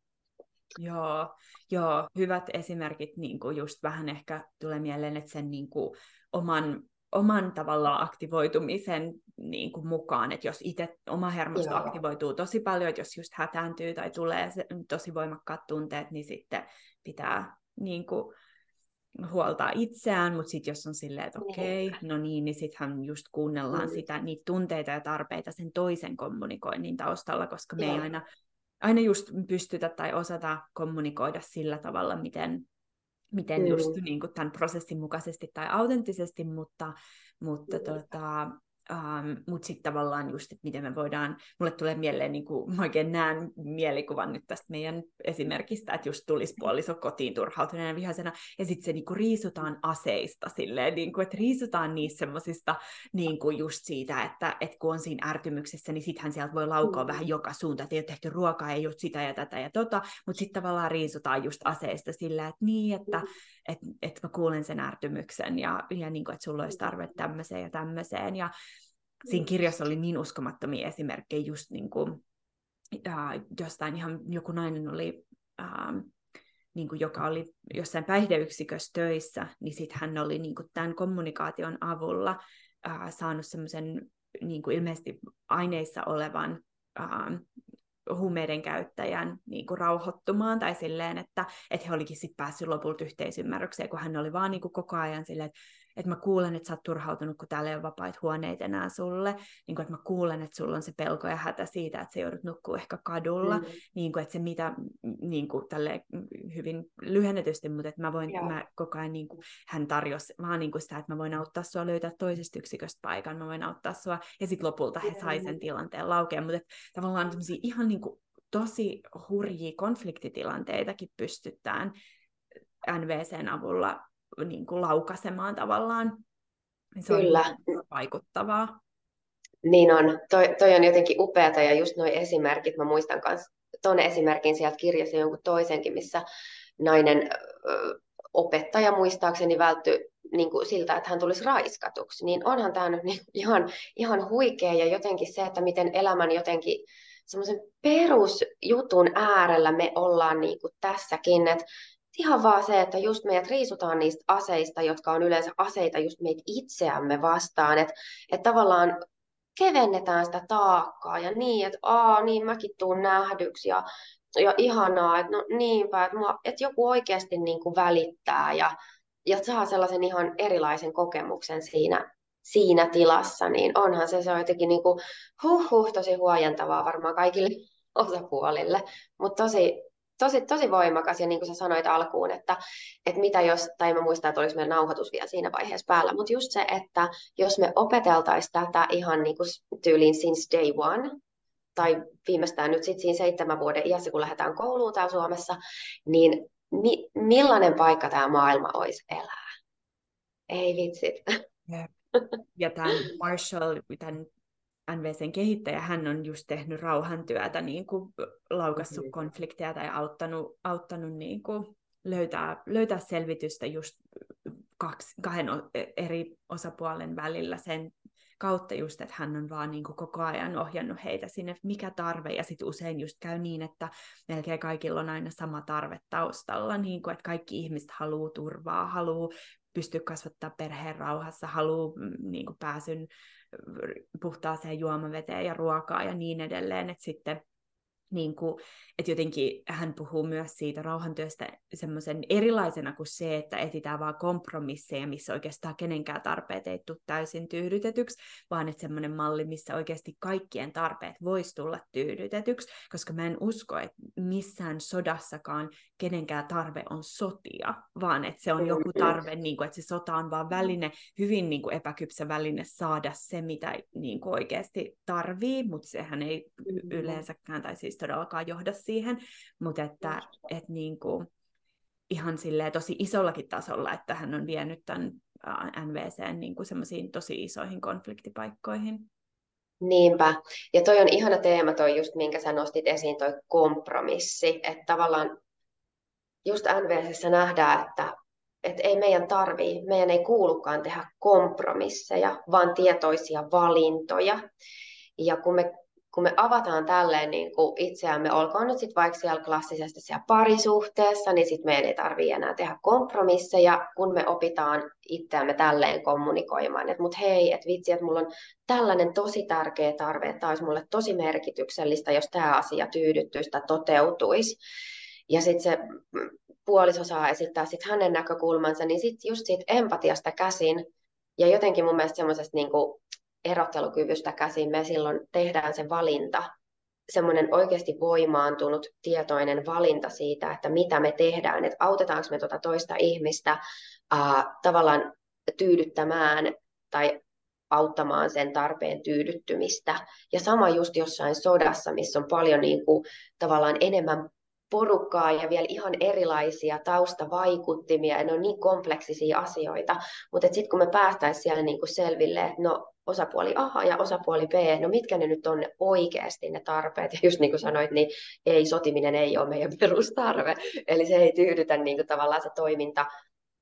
Joo, joo, hyvät esimerkit, niin kuin just vähän ehkä tulee mieleen, että sen niin kuin oman oman tavallaan aktivoitumisen niin kuin mukaan, että jos itse oma hermosto Joo. aktivoituu tosi paljon, että jos just hätääntyy tai tulee se, tosi voimakkaat tunteet, niin sitten pitää niin kuin, huoltaa itseään, mutta sitten jos on silleen, että okei, okay, no niin, niin sittenhän just kuunnellaan mm. sitä, niitä tunteita ja tarpeita sen toisen kommunikoinnin taustalla, koska me Joo. ei aina, aina just pystytä tai osata kommunikoida sillä tavalla, miten miten mm. just niin kuin tämän prosessin mukaisesti tai autenttisesti, mutta, mutta mm. tota, Um, Mutta sitten tavallaan just, että miten me voidaan, mulle tulee mieleen, niin kuin, mä oikein näen mielikuvan nyt tästä meidän esimerkistä, että just tulisi puoliso kotiin turhautuneena vihaisena, ja sitten se niin kuin, riisutaan aseista silleen, niin kuin, että riisutaan niistä semmoisista niin kuin just siitä, että, että kun on siinä ärtymyksessä, niin sittenhän sieltä voi laukoa mm. vähän joka suunta, että ei ole tehty ruokaa, ei ole sitä ja tätä ja tota, mutta sitten tavallaan riisutaan just aseista sillä, että niin, että mm. Et, et mä kuulen sen ärtymyksen ja, ja niin kuin, että sulla olisi tarve tämmöiseen ja tämmöiseen, ja siinä kirjassa oli niin uskomattomia esimerkkejä just niin kuin, äh, jostain ihan joku nainen oli, äh, niin kuin, joka oli jossain päihdeyksikössä töissä, niin sitten hän oli niin kuin, tämän kommunikaation avulla äh, saanut semmoisen niin kuin ilmeisesti aineissa olevan äh, huumeiden käyttäjän niin kuin rauhoittumaan tai silleen, että, että he olikin sitten päässyt lopulta yhteisymmärrykseen, kun hän oli vaan niin kuin koko ajan silleen, että että mä kuulen, että sä oot turhautunut, kun täällä ei ole vapaita huoneita enää sulle, niin kuin, että mä kuulen, että sulla on se pelko ja hätä siitä, että sä joudut nukkua ehkä kadulla, mm. niin kuin, että se mitä, niin kuin, tälle hyvin lyhennetysti, mutta että mä voin, Joo. mä koko ajan, niin kuin, hän tarjosi vaan niin kuin sitä, että mä voin auttaa sua löytää toisesta yksiköstä paikan, mä voin auttaa sua, ja sitten lopulta he sai sen tilanteen laukea, mutta että tavallaan ihan niin kuin, tosi hurjia konfliktitilanteitakin pystytään NVCn avulla niin kuin laukaisemaan tavallaan. Niin se Kyllä. on vaikuttavaa. Niin on. Toi, toi on jotenkin upeata ja just nuo esimerkit, mä muistan myös tuon esimerkin sieltä kirjassa jonkun toisenkin, missä nainen ö, opettaja muistaakseni välttyi niin kuin siltä, että hän tulisi raiskatuksi, niin onhan tämä nyt niin ihan, ihan huikea ja jotenkin se, että miten elämän jotenkin semmoisen perusjutun äärellä me ollaan niin kuin tässäkin, että ihan vaan se, että just meidät riisutaan niistä aseista, jotka on yleensä aseita just meitä itseämme vastaan, että et tavallaan kevennetään sitä taakkaa ja niin, että aa, niin mäkin tuun nähdyksi ja, ja ihanaa, että no niinpä, että, mua, että joku oikeasti niin kuin välittää ja, ja saa sellaisen ihan erilaisen kokemuksen siinä, siinä tilassa, niin onhan se, se on jotenkin niin kuin, huh, huh, tosi huojentavaa varmaan kaikille osapuolille, mutta tosi, tosi, tosi voimakas, ja niin kuin sä sanoit alkuun, että, että mitä jos, tai mä muistan, että oliko meillä nauhoitus vielä siinä vaiheessa päällä, mutta just se, että jos me opeteltaisiin tätä ihan niin kuin tyyliin since day one, tai viimeistään nyt sitten siinä seitsemän vuoden iässä, kun lähdetään kouluun täällä Suomessa, niin mi- millainen paikka tämä maailma olisi elää? Ei vitsit. Ja tämän Marshall, tämän NVCn kehittäjä, hän on just tehnyt rauhantyötä, niin kuin laukassut mm-hmm. konflikteja tai auttanut, auttanut niin kuin löytää, löytää selvitystä just kaksi, kahden eri osapuolen välillä sen kautta just, että hän on vaan niin kuin koko ajan ohjannut heitä sinne, mikä tarve, ja sitten usein just käy niin, että melkein kaikilla on aina sama tarve taustalla, niin kuin, että kaikki ihmiset haluaa turvaa, haluaa pystyä kasvattaa perheen rauhassa, haluaa mm, niin kuin pääsyn puhtaaseen juomaveteen ja ruokaa ja niin edelleen, että sitten niin kuin, että jotenkin hän puhuu myös siitä rauhantyöstä semmoisen erilaisena kuin se, että etsitään vaan kompromisseja, missä oikeastaan kenenkään tarpeet ei tule täysin tyydytetyksi, vaan että semmoinen malli, missä oikeasti kaikkien tarpeet voisi tulla tyydytetyksi, koska mä en usko, että missään sodassakaan kenenkään tarve on sotia, vaan että se on joku tarve, niin kuin, että se sota on vaan väline, hyvin niin kuin epäkypsä väline saada se, mitä niin kuin oikeasti tarvii, mutta sehän ei yleensäkään, tai siis todellakaan johda siihen, mutta että et niin kuin, ihan tosi isollakin tasolla, että hän on vienyt tämän NVC niin kuin semmoisiin tosi isoihin konfliktipaikkoihin. Niinpä. Ja toi on ihana teema toi just, minkä sä nostit esiin, toi kompromissi. Että tavallaan just NVCssä nähdään, että, että ei meidän tarvii, meidän ei kuulukaan tehdä kompromisseja, vaan tietoisia valintoja. Ja kun me kun me avataan tälleen niin kuin itseämme, olkoon nyt sitten vaikka siellä klassisesti siellä parisuhteessa, niin sitten meidän ei tarvitse enää tehdä kompromisseja, kun me opitaan itseämme tälleen kommunikoimaan. Että mut hei, että vitsi, että mulla on tällainen tosi tärkeä tarve, että olisi mulle tosi merkityksellistä, jos tämä asia tyydyttyisi tai toteutuisi. Ja sitten se puoliso saa esittää sitten hänen näkökulmansa, niin sitten just siitä empatiasta käsin, ja jotenkin mun mielestä semmoisesta niin erottelukyvystä käsin me silloin tehdään se valinta, semmoinen oikeasti voimaantunut tietoinen valinta siitä, että mitä me tehdään, että autetaanko me tuota toista ihmistä äh, tavallaan tyydyttämään tai auttamaan sen tarpeen tyydyttymistä. Ja sama just jossain sodassa, missä on paljon niin kuin, tavallaan enemmän porukkaa ja vielä ihan erilaisia taustavaikuttimia, ja ne on niin kompleksisia asioita, mutta sitten kun me päästäisiin siellä niin kuin selville, että no osapuoli A ja osapuoli B, no mitkä ne nyt on oikeasti ne tarpeet, ja just niin kuin sanoit, niin ei, sotiminen ei ole meidän perustarve, eli se ei tyydytä niin kuin tavallaan se toiminta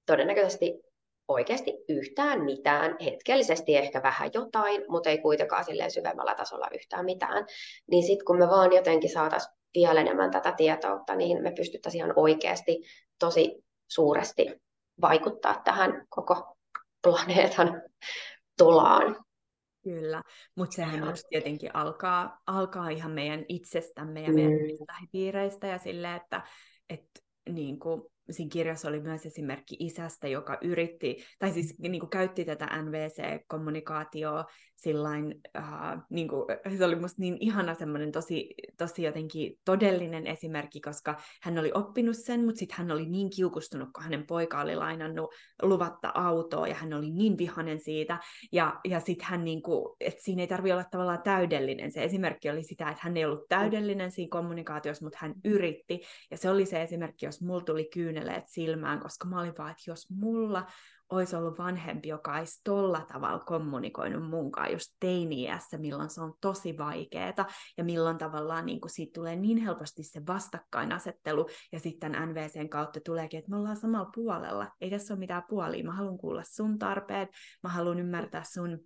todennäköisesti oikeasti yhtään mitään, hetkellisesti ehkä vähän jotain, mutta ei kuitenkaan silleen syvemmällä tasolla yhtään mitään, niin sitten kun me vaan jotenkin saataisiin vielä enemmän tätä tietoutta, niin me pystyttäisiin ihan oikeasti tosi suuresti vaikuttaa tähän koko planeetan tolaan. Kyllä, mutta sehän just tietenkin alkaa, alkaa ihan meidän itsestämme ja meidän mm. lähipiireistä ja sille, että et, niin kuin, siinä kirjassa oli myös esimerkki isästä, joka yritti, tai siis niin kuin käytti tätä NVC-kommunikaatioa sillain, uh, niin kuin, se oli musta niin ihana semmoinen tosi, tosi jotenkin todellinen esimerkki, koska hän oli oppinut sen, mutta sitten hän oli niin kiukustunut, kun hänen poika oli lainannut luvatta autoa, ja hän oli niin vihanen siitä, ja, ja sitten hän, niin kuin, että siinä ei tarvitse olla tavallaan täydellinen. Se esimerkki oli sitä, että hän ei ollut täydellinen siinä kommunikaatiossa, mutta hän yritti, ja se oli se esimerkki, jos mulla tuli kyyneleet silmään, koska mä olin vaan, että jos mulla olisi ollut vanhempi, joka olisi tolla tavalla kommunikoinut munkaan just teini-iässä, milloin se on tosi vaikeeta ja milloin tavallaan niin kuin siitä tulee niin helposti se vastakkainasettelu ja sitten NVCn kautta tuleekin, että me ollaan samalla puolella. Ei tässä ole mitään puolia. Mä haluan kuulla sun tarpeet, mä haluan ymmärtää sun,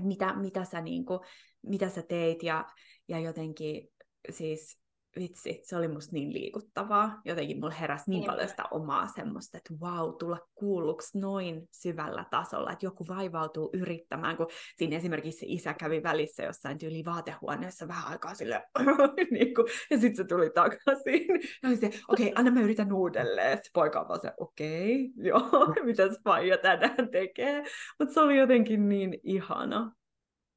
mitä, mitä, sä, niin kuin, mitä sä teit ja, ja jotenkin siis vitsi, se oli musta niin liikuttavaa. Jotenkin mulla heräsi niin paljon sitä omaa semmoista, että wow, tulla kuulluksi noin syvällä tasolla, että joku vaivautuu yrittämään, kun siinä esimerkiksi se isä kävi välissä jossain tyyli vaatehuoneessa vähän aikaa sille, niin kuin, ja sitten se tuli takaisin. Ja oli se, okei, okay, anna mä yritän uudelleen. Se poika on vaan se, okei, okay, joo, mitäs faija tänään tekee. Mutta se oli jotenkin niin ihana.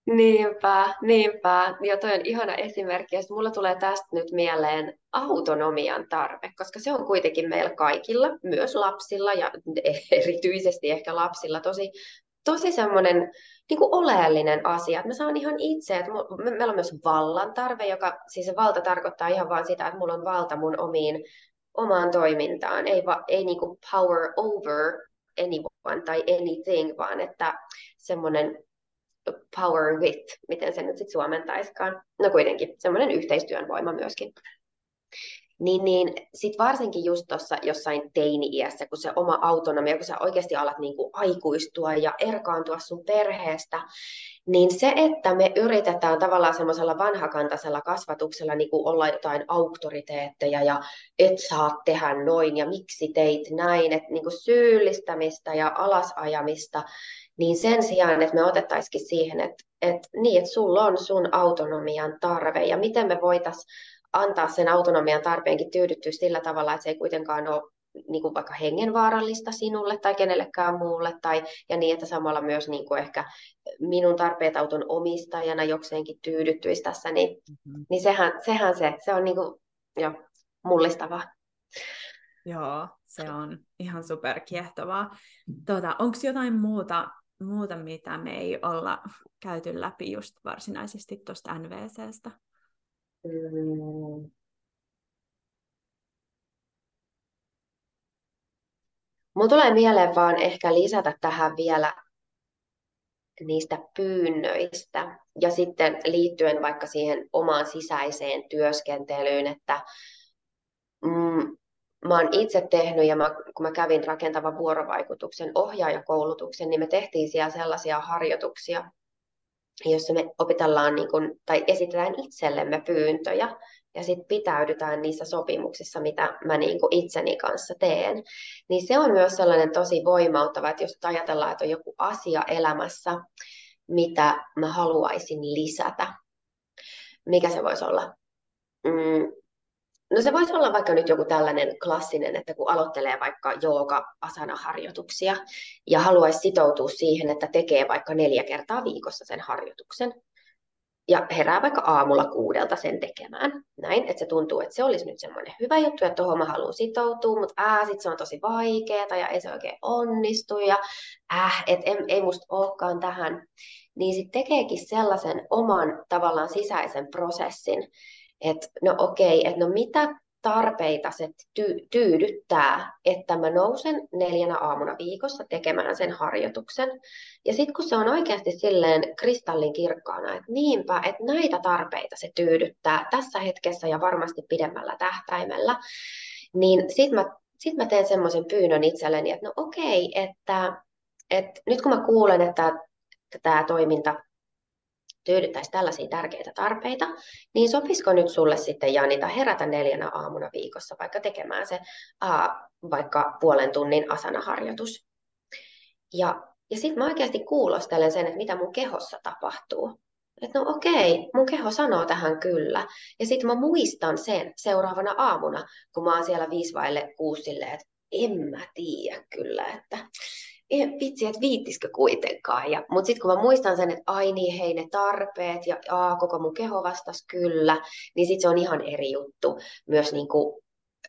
Niinpä, niinpä. Ja toi on ihana esimerkki. Ja mulla tulee tästä nyt mieleen autonomian tarve, koska se on kuitenkin meillä kaikilla, myös lapsilla ja erityisesti ehkä lapsilla, tosi, tosi semmoinen niin kuin oleellinen asia. Että mä saan ihan itse, että me, meillä on myös vallan tarve, joka siis se valta tarkoittaa ihan vaan sitä, että mulla on valta mun omiin, omaan toimintaan. Ei, va, ei niin kuin power over anyone tai anything, vaan että semmoinen power with, miten se nyt sitten suomentaiskaan. No kuitenkin, semmoinen yhteistyön voima myöskin. Niin, niin sitten varsinkin just tuossa jossain teini-iässä, kun se oma autonomia, kun sä oikeasti alat niinku aikuistua ja erkaantua sun perheestä, niin se, että me yritetään tavallaan semmoisella vanhakantaisella kasvatuksella niin kuin olla jotain auktoriteetteja ja et saa tehdä noin ja miksi teit näin, että niin kuin syyllistämistä ja alasajamista, niin sen sijaan, että me otettaisikin siihen, että, että, niin, että sulla on sun autonomian tarve ja miten me voitaisiin antaa sen autonomian tarpeenkin tyydyttyä sillä tavalla, että se ei kuitenkaan ole niin kuin vaikka hengenvaarallista sinulle tai kenellekään muulle, tai, ja niin, että samalla myös niin kuin ehkä minun tarpeet auton omistajana jokseenkin tyydyttyisi tässä, niin, mm-hmm. niin sehän, sehän se, se on niin kuin, jo, mullistavaa. Joo, se on ihan superkiehtovaa. Tuota, Onko jotain muuta muuta, mitä me ei olla käyty läpi just varsinaisesti tuosta NVCstä? Mm. Mulla tulee mieleen vaan ehkä lisätä tähän vielä niistä pyynnöistä ja sitten liittyen vaikka siihen omaan sisäiseen työskentelyyn, että mm, mä oon itse tehnyt ja mä, kun mä kävin rakentavan vuorovaikutuksen ohjaajakoulutuksen, niin me tehtiin siellä sellaisia harjoituksia, jossa me opitellaan niin kun, tai esitetään itsellemme pyyntöjä ja sitten pitäydytään niissä sopimuksissa, mitä mä niin kuin itseni kanssa teen. Niin se on myös sellainen tosi voimauttava, että jos ajatellaan, että on joku asia elämässä, mitä mä haluaisin lisätä, mikä se voisi olla? Mm, No se voisi olla vaikka nyt joku tällainen klassinen, että kun aloittelee vaikka jooga-asana-harjoituksia ja haluaisi sitoutua siihen, että tekee vaikka neljä kertaa viikossa sen harjoituksen, ja herää vaikka aamulla kuudelta sen tekemään. Näin, että se tuntuu, että se olisi nyt semmoinen hyvä juttu, että tuohon mä haluan sitoutua, mutta ää, sit se on tosi vaikeaa ja ei se oikein onnistu ja äh, et ei, ei musta olekaan tähän. Niin sitten tekeekin sellaisen oman tavallaan sisäisen prosessin, että no okei, että no mitä tarpeita se ty- tyydyttää, että mä nousen neljänä aamuna viikossa tekemään sen harjoituksen. Ja sitten kun se on oikeasti silleen kristallin kirkkaana, että niinpä, että näitä tarpeita se tyydyttää tässä hetkessä ja varmasti pidemmällä tähtäimellä, niin sitten mä, sit mä teen semmoisen pyynnön itselleni, että no okei, että, että nyt kun mä kuulen, että tämä toiminta tyydyttäisi tällaisia tärkeitä tarpeita, niin sopisiko nyt sulle sitten Janita herätä neljänä aamuna viikossa vaikka tekemään se aa, vaikka puolen tunnin asanaharjoitus. Ja, ja sitten mä oikeasti kuulostelen sen, että mitä mun kehossa tapahtuu. Että no okei, mun keho sanoo tähän kyllä. Ja sitten mä muistan sen seuraavana aamuna, kun mä oon siellä viisvaille kuusille, että en mä tiedä kyllä, että vitsi, että viittisikö kuitenkaan. Ja, mutta sitten kun mä muistan sen, että ai niin, hei ne tarpeet ja aa, koko mun keho vastasi kyllä, niin sitten se on ihan eri juttu myös niin kuin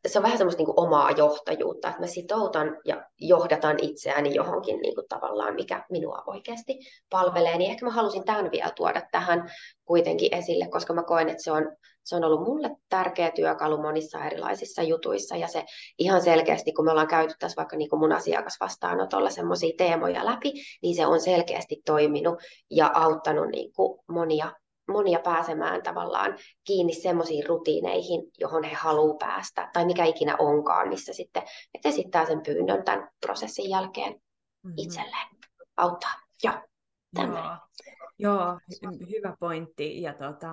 se on vähän semmoista niin kuin omaa johtajuutta, että mä sitoutan ja johdatan itseäni johonkin niin kuin tavallaan, mikä minua oikeasti palvelee. Niin ehkä mä halusin tämän vielä tuoda tähän kuitenkin esille, koska mä koen, että se on, se on ollut mulle tärkeä työkalu monissa erilaisissa jutuissa. Ja se ihan selkeästi, kun me ollaan käyty tässä vaikka niin kuin mun asiakasvastaanotolla semmoisia teemoja läpi, niin se on selkeästi toiminut ja auttanut niin kuin monia monia pääsemään tavallaan kiinni semmoisiin rutiineihin, johon he haluaa päästä, tai mikä ikinä onkaan, missä sitten että esittää sen pyynnön tämän prosessin jälkeen mm-hmm. itselleen. Auttaa. Joo, Joo, Joo hy- hyvä pointti. Ja tota,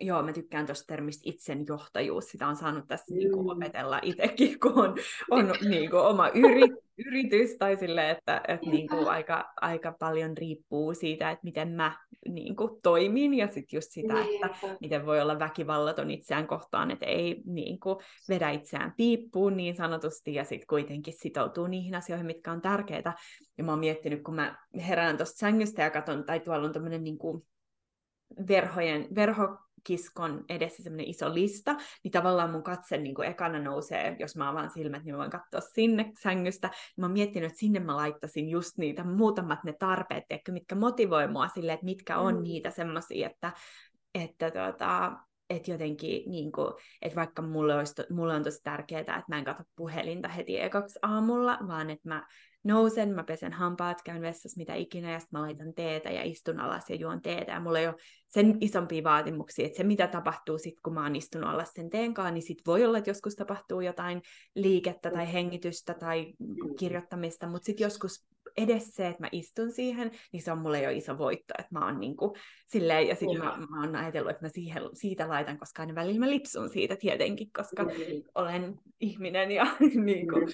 joo, mä tykkään tuosta termistä itsenjohtajuus. Sitä on saanut tässä niinku mm. niin kuin, opetella itsekin, kun on, on niin kuin, oma yri, yritys, tai sille, että, että niin kuin, aika, aika paljon riippuu siitä, että miten mä niin kuin, toimin, ja sitten just sitä, että miten voi olla väkivallaton itseään kohtaan, että ei niin kuin, vedä itseään piippuun niin sanotusti, ja sitten kuitenkin sitoutuu niihin asioihin, mitkä on tärkeitä. Ja mä oon miettinyt, kun mä herään tuosta sängystä ja katson, tai tuolla on tämmöinen niin kuin, verhojen, verho, kiskon edessä semmoinen iso lista, niin tavallaan mun katse niin kuin ekana nousee, jos mä avaan silmät, niin mä voin katsoa sinne sängystä. Niin mä oon miettinyt, että sinne mä laittaisin just niitä muutamat ne tarpeet, tiedätkö, mitkä motivoi mua sille, että mitkä on mm. niitä semmoisia, että, että tota, että jotenkin, niin kuin, että vaikka mulle, olisi, mulle on tosi tärkeää, että mä en katso puhelinta heti ekaksi aamulla, vaan että mä nousen, mä pesen hampaat, käyn vessassa mitä ikinä, ja sitten mä laitan teetä ja istun alas ja juon teetä. Ja mulla ei ole sen isompia vaatimuksia, että se mitä tapahtuu sitten, kun mä oon istunut alas sen teenkaan, niin sitten voi olla, että joskus tapahtuu jotain liikettä tai hengitystä tai kirjoittamista, mutta sitten joskus edes se, että mä istun siihen, niin se on mulle jo iso voitto, että mä oon niin kuin, silleen, ja sitten mä, mä oon ajatellut, että mä siihen, siitä laitan, koska aina välillä mä lipsun siitä tietenkin, koska mm. olen ihminen ja niin kuin,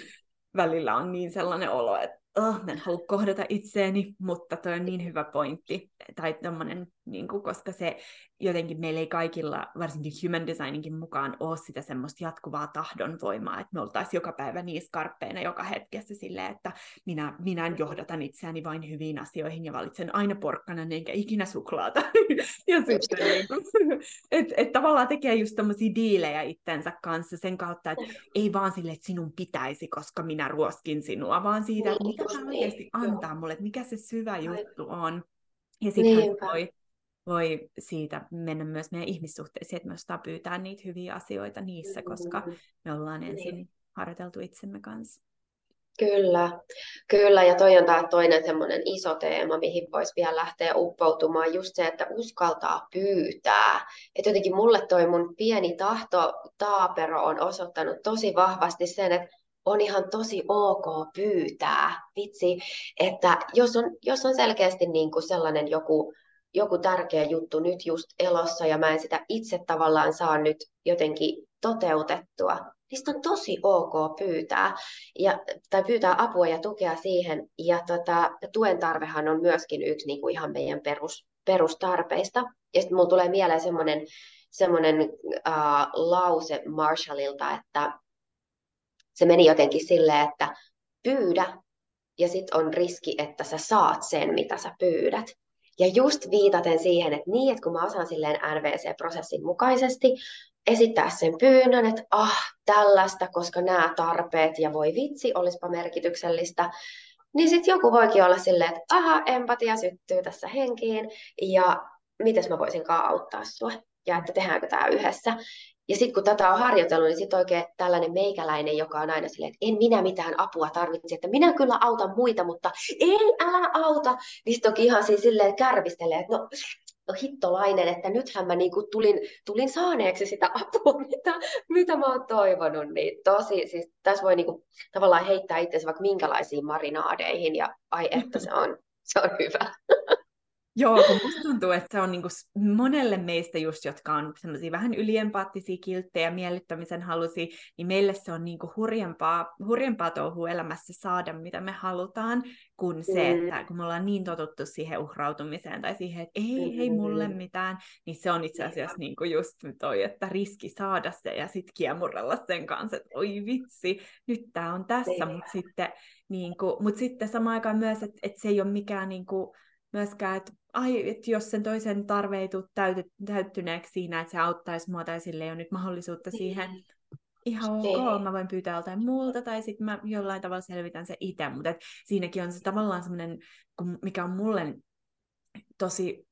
välillä on niin sellainen olo, että oh, mä en halua kohdata itseäni, mutta toi on niin hyvä pointti, tai tommonen, niin kuin, koska se jotenkin meillä ei kaikilla, varsinkin human designinkin mukaan, ole sitä semmoista jatkuvaa tahdonvoimaa, että me oltaisiin joka päivä niin skarppeina joka hetkessä silleen, että minä, minä johdatan itseäni vain hyviin asioihin ja valitsen aina porkkana enkä ikinä suklaata. ja sitten niin kuin, et, et tavallaan tekee just tämmöisiä diilejä itsensä kanssa sen kautta, että ei vaan sille, että sinun pitäisi, koska minä ruoskin sinua, vaan siitä, että mikä tämä oikeasti antaa mulle, että mikä se syvä juttu on. Ja sitten voi voi siitä mennä myös meidän ihmissuhteisiin, että me ostaa pyytää niitä hyviä asioita niissä, koska me ollaan niin. ensin niin. harjoiteltu itsemme kanssa. Kyllä, kyllä. Ja toi on tämä toinen semmoinen iso teema, mihin voisi vielä lähteä uppoutumaan, just se, että uskaltaa pyytää. Että jotenkin mulle toi mun pieni tahto taapero on osoittanut tosi vahvasti sen, että on ihan tosi ok pyytää. Vitsi, että jos on, jos on selkeästi niin kuin sellainen joku joku tärkeä juttu nyt just elossa ja mä en sitä itse tavallaan saa nyt jotenkin toteutettua, niistä on tosi ok pyytää, ja, tai pyytää apua ja tukea siihen. Ja tota, tuen tarvehan on myöskin yksi niin kuin ihan meidän perus, perustarpeista. Ja sitten mulla tulee mieleen semmoinen semmoinen uh, lause Marshallilta, että se meni jotenkin silleen, että pyydä, ja sitten on riski, että sä saat sen, mitä sä pyydät. Ja just viitaten siihen, että niin, että kun mä osaan silleen NVC-prosessin mukaisesti esittää sen pyynnön, että ah, tällaista, koska nämä tarpeet ja voi vitsi, olisipa merkityksellistä, niin sitten joku voikin olla silleen, että aha, empatia syttyy tässä henkiin ja miten mä voisinkaan auttaa sua ja että tehdäänkö tämä yhdessä. Ja sitten kun tätä on harjoitellut, niin sitten oikein tällainen meikäläinen, joka on aina silleen, että en minä mitään apua tarvitse, että minä kyllä autan muita, mutta ei, älä auta. Niin sitten onkin ihan siis silleen kärvistelee, että no, no hittolainen, että nythän mä niinku tulin, tulin saaneeksi sitä apua, mitä, mitä mä oon toivonut. Niin tosi, siis tässä voi niinku tavallaan heittää itsensä vaikka minkälaisiin marinaadeihin ja ai että se on, se on hyvä. Joo, kun musta tuntuu, että se on niinku monelle meistä just, jotka on semmoisia vähän yliempaattisia kilttejä, miellyttämisen halusi, niin meille se on niinku hurjempaa, hurjempaa touhua elämässä saada, mitä me halutaan, kuin se, mm. että kun me ollaan niin totuttu siihen uhrautumiseen tai siihen, että ei, mm. ei mulle mitään, niin se on itse asiassa niinku just toi, että riski saada se ja sitten kiemurrella sen kanssa, että oi vitsi, nyt tämä on tässä, mutta sitten, niinku, mut sitten samaan aikaan myös, että, että se ei ole mikään niinku, myöskään, että ai, että jos sen toisen tarve ei tule täyty, täyttyneeksi siinä, että se auttaisi mua tai sille ei ole nyt mahdollisuutta niin. siihen, ihan ok, niin. mä voin pyytää joltain muulta, tai sitten mä jollain tavalla selvitän se itse, mutta et siinäkin on se tavallaan semmoinen, mikä on mulle tosi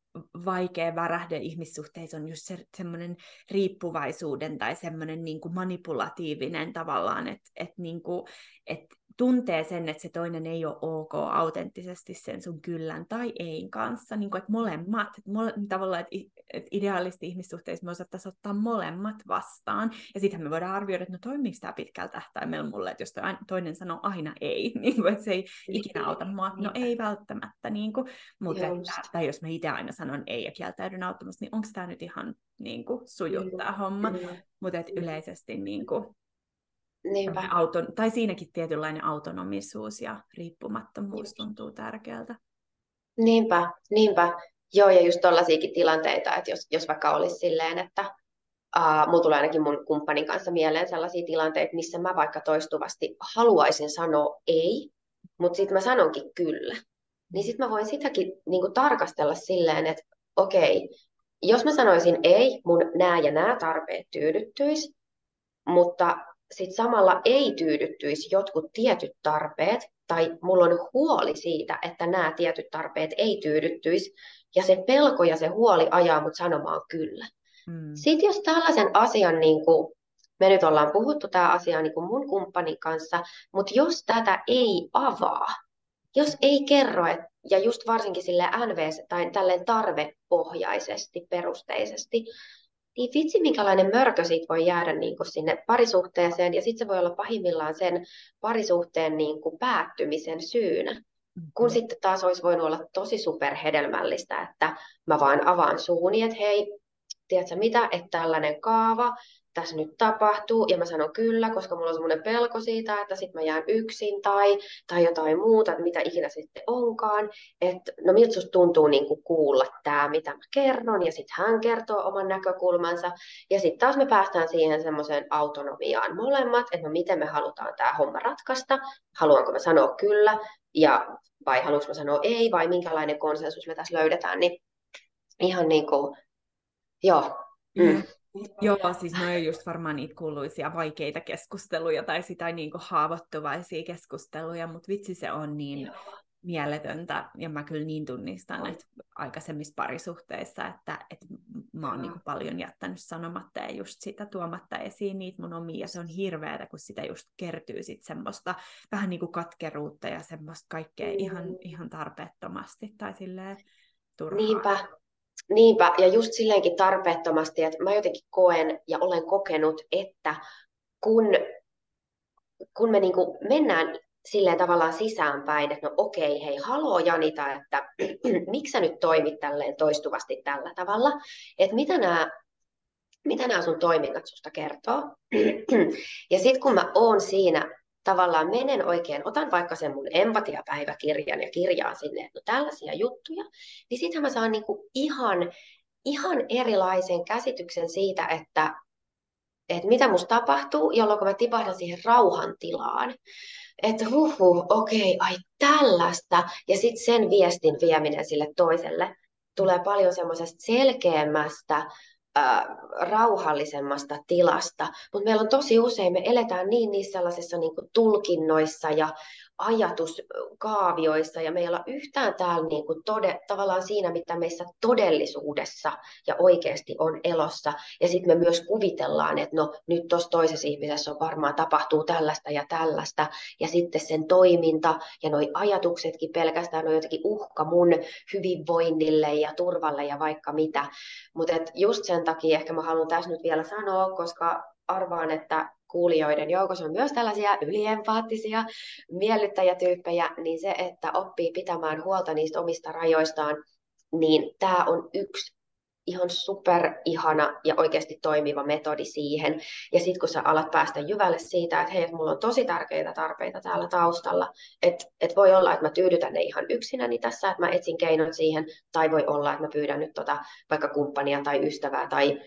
vaikea värähde ihmissuhteissa on just se, semmoinen riippuvaisuuden tai semmoinen niin kuin manipulatiivinen tavallaan, että et, niin kuin, et tuntee sen, että se toinen ei ole ok autenttisesti sen sun kyllän tai ei kanssa, niin kuin, että molemmat, että mole, tavallaan, että, että ideaalisti ihmissuhteissa me osattaisiin ottaa molemmat vastaan, ja sittenhän me voidaan arvioida, että no toimiiko tämä pitkällä tähtäimellä mulle, että jos toinen sanoo aina ei, niin kuin, että se ei ikinä auta mua, no ei välttämättä, niin kuin, mutta että, tai jos mä itse aina sanon ei ja kieltäydyn auttamassa, niin onko tämä nyt ihan niin kuin, sujuttaa homma, mutta että yleisesti niin kuin, Niinpä. Auton, tai siinäkin tietynlainen autonomisuus ja riippumattomuus tuntuu tärkeältä. Niinpä, niinpä. Joo, ja just tollaisiakin tilanteita, että jos, jos vaikka olisi silleen, että uh, mulla tulee ainakin mun kumppanin kanssa mieleen sellaisia tilanteita, missä mä vaikka toistuvasti haluaisin sanoa ei, mutta sitten mä sanonkin kyllä. Niin sitten mä voin sitäkin niin kuin tarkastella silleen, että okei, jos mä sanoisin ei, mun nämä ja nämä tarpeet tyydyttyisi, mutta sitten samalla ei tyydyttyisi jotkut tietyt tarpeet, tai mulla on huoli siitä, että nämä tietyt tarpeet ei tyydyttyisi, ja se pelko ja se huoli ajaa mut sanomaan kyllä. Mm. Sitten jos tällaisen asian, niin kuin, me nyt ollaan puhuttu tämä asia niin kuin mun kumppanin kanssa, mutta jos tätä ei avaa, jos ei kerro, et, ja just varsinkin sille NVS tai tälleen tarvepohjaisesti, perusteisesti, niin vitsi, minkälainen mörkö siitä voi jäädä niin kuin sinne parisuhteeseen, ja sitten se voi olla pahimmillaan sen parisuhteen niin kuin päättymisen syynä. Mm-hmm. Kun sitten taas olisi voinut olla tosi superhedelmällistä, että mä vaan avaan suuni, että hei, tiedätkö mitä, että tällainen kaava, tässä nyt tapahtuu, ja mä sanon kyllä, koska mulla on semmoinen pelko siitä, että sitten mä jään yksin tai, tai jotain muuta, että mitä ikinä sitten onkaan, että no miltä susta tuntuu niin kuin kuulla tämä, mitä mä kerron, ja sitten hän kertoo oman näkökulmansa, ja sitten taas me päästään siihen semmoiseen autonomiaan molemmat, että no miten me halutaan tämä homma ratkaista, haluanko mä sanoa kyllä, ja vai haluanko mä sanoa ei, vai minkälainen konsensus me tässä löydetään, niin ihan niin kuin, joo. Mm. Joo, siis ne on just varmaan niitä kuuluisia vaikeita keskusteluja tai sitä niin kuin haavoittuvaisia keskusteluja, mutta vitsi se on niin Joo. mieletöntä, ja mä kyllä niin tunnistan, että aikaisemmissa parisuhteissa, että, että mä oon niin kuin paljon jättänyt sanomatta ja just sitä tuomatta esiin niitä mun omia, ja se on hirveätä, kun sitä just kertyy sit semmoista vähän niin kuin katkeruutta ja semmoista kaikkea mm. ihan, ihan tarpeettomasti tai silleen turhaa. Niinpä, Niinpä, ja just silleenkin tarpeettomasti, että mä jotenkin koen ja olen kokenut, että kun, kun me niin mennään silleen tavallaan sisäänpäin, että no okei, hei, haloo Janita, että miksi sä nyt toimit tälleen toistuvasti tällä tavalla, että mitä nämä mitä nämä sun toiminnat susta kertoo. ja sitten kun mä oon siinä tavallaan menen oikein, otan vaikka sen mun empatiapäiväkirjan ja kirjaan sinne, että no tällaisia juttuja, niin sitten mä saan niinku ihan, ihan erilaisen käsityksen siitä, että, että mitä musta tapahtuu, jolloin mä tipahdan siihen rauhan tilaan. Että huhu, okei, okay, ai tällaista. Ja sitten sen viestin vieminen sille toiselle tulee paljon semmoisesta selkeämmästä, rauhallisemmasta tilasta. Mutta meillä on tosi usein, me eletään niin niissä sellaisissa niin tulkinnoissa ja ajatuskaavioissa ja meillä on yhtään täällä niin kuin tode, tavallaan siinä, mitä meissä todellisuudessa ja oikeasti on elossa. Ja sitten me myös kuvitellaan, että no nyt tuossa toisessa ihmisessä on varmaan tapahtuu tällaista ja tällaista. Ja sitten sen toiminta ja nuo ajatuksetkin pelkästään on jotenkin uhka mun hyvinvoinnille ja turvalle ja vaikka mitä. Mutta just sen takia ehkä mä haluan tässä nyt vielä sanoa, koska arvaan, että kuulijoiden joukossa on myös tällaisia yliempaattisia miellyttäjätyyppejä, niin se, että oppii pitämään huolta niistä omista rajoistaan, niin tämä on yksi ihan super ihana ja oikeasti toimiva metodi siihen. Ja sitten kun sä alat päästä jyvälle siitä, että hei, mulla on tosi tärkeitä tarpeita täällä taustalla, että et voi olla, että mä tyydytän ne ihan yksinäni tässä, että mä etsin keinot siihen, tai voi olla, että mä pyydän nyt tota, vaikka kumppania tai ystävää tai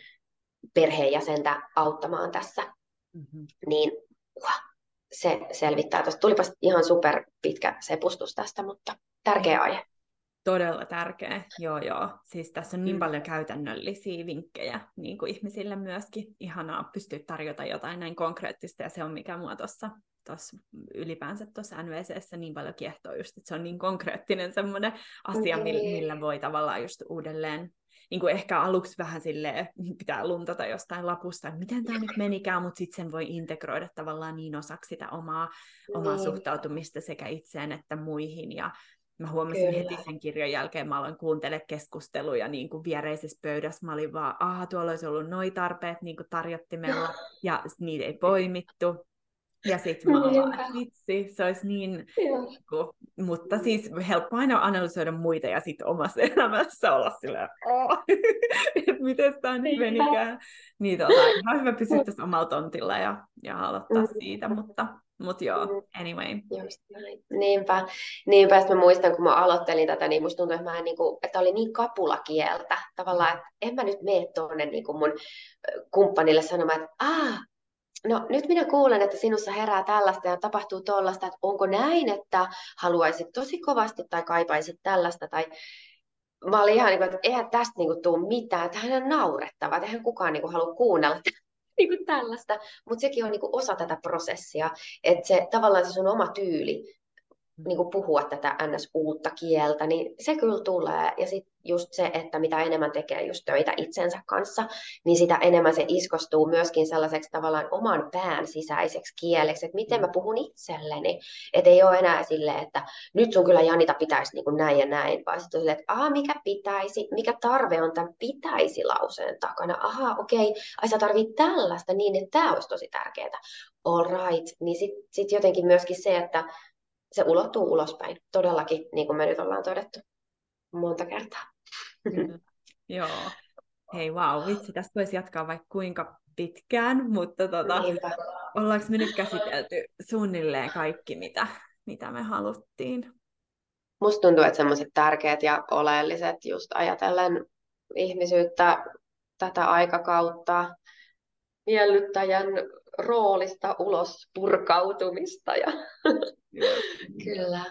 perheenjäsentä auttamaan tässä mm-hmm. niin uh, se selvittää. Tuosta tulipas ihan super pitkä sepustus tästä, mutta tärkeä aihe. Todella tärkeä, joo joo. Siis tässä on niin mm. paljon käytännöllisiä vinkkejä niin kuin ihmisille myöskin. Ihanaa pystyä tarjota jotain näin konkreettista ja se on mikä mua tuossa tossa ylipäänsä tuossa NVCssä niin paljon kiehtoo just, että se on niin konkreettinen semmoinen asia, millä, millä voi tavallaan just uudelleen niin kuin ehkä aluksi vähän silleen pitää luntata jostain lapusta, että miten tämä nyt menikään, mutta sitten sen voi integroida tavallaan niin osaksi sitä omaa, omaa niin. suhtautumista sekä itseen että muihin. Ja mä huomasin Kyllä. heti sen kirjan jälkeen, mä aloin kuuntele keskusteluja niin kuin viereisessä pöydässä. Mä olin vaan, aha, tuolla olisi ollut noi tarpeet niin kuin tarjottimella, ja niitä ei poimittu. Ja sitten mä oon että vitsi, se olisi niin, kun, mutta siis helppo aina analysoida muita ja sitten omassa elämässä olla oh, että miten tämä nyt menikään. Niin tota, ihan hyvä pysyä tässä omalla tontilla ja, ja aloittaa mm. siitä, mutta, mutta joo, mm. anyway. Just näin. Niinpä, niinpä että mä muistan, kun mä aloittelin tätä, niin musta tuntui, että, mä en, niin kuin, että oli niin kapulakieltä. Tavallaan, että en mä nyt mene tuonne niin kuin mun kumppanille sanomaan, että ah, no nyt minä kuulen, että sinussa herää tällaista ja tapahtuu tuollaista, että onko näin, että haluaisit tosi kovasti tai kaipaisit tällaista tai mä olin ihan niin kuin, että eihän tästä niin kuin, tule mitään, että hän on naurettava, että eihän kukaan niin kuin, halua kuunnella niin kuin tällaista, mutta sekin on niin kuin, osa tätä prosessia, että se tavallaan se sun oma tyyli niin kuin puhua tätä ns. uutta kieltä, niin se kyllä tulee. Ja sitten just se, että mitä enemmän tekee just töitä itsensä kanssa, niin sitä enemmän se iskostuu myöskin sellaiseksi tavallaan oman pään sisäiseksi kieleksi, että miten mä puhun itselleni. Että ei ole enää silleen, että nyt sun kyllä Janita pitäisi niin kuin näin ja näin, vaan sitten silleen, että aha, mikä pitäisi, mikä tarve on tämän pitäisi lauseen takana. Aha, okei, ai sä tarvit tällaista niin, että tämä olisi tosi tärkeää. All right. Niin sitten sit jotenkin myöskin se, että se ulottuu ulospäin, todellakin, niin kuin me nyt ollaan todettu monta kertaa. Joo. Hei, wow, vitsi, tästä voisi jatkaa vaikka kuinka pitkään, mutta tota, ollaanko me nyt käsitelty suunnilleen kaikki, mitä, mitä me haluttiin? Musta tuntuu, että semmoiset tärkeät ja oleelliset just ajatellen ihmisyyttä tätä aikakautta, miellyttäjän roolista ulos purkautumista. Ja... Kyllä,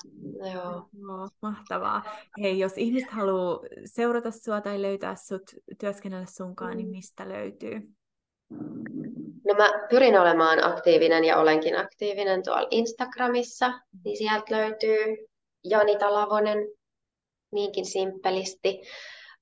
joo. No, mahtavaa. Hei, jos ihmiset haluaa seurata sua tai löytää sut, työskennellä sunkaan, niin mistä löytyy? No mä pyrin olemaan aktiivinen ja olenkin aktiivinen tuolla Instagramissa, niin sieltä löytyy Janita Lavonen, niinkin simppelisti.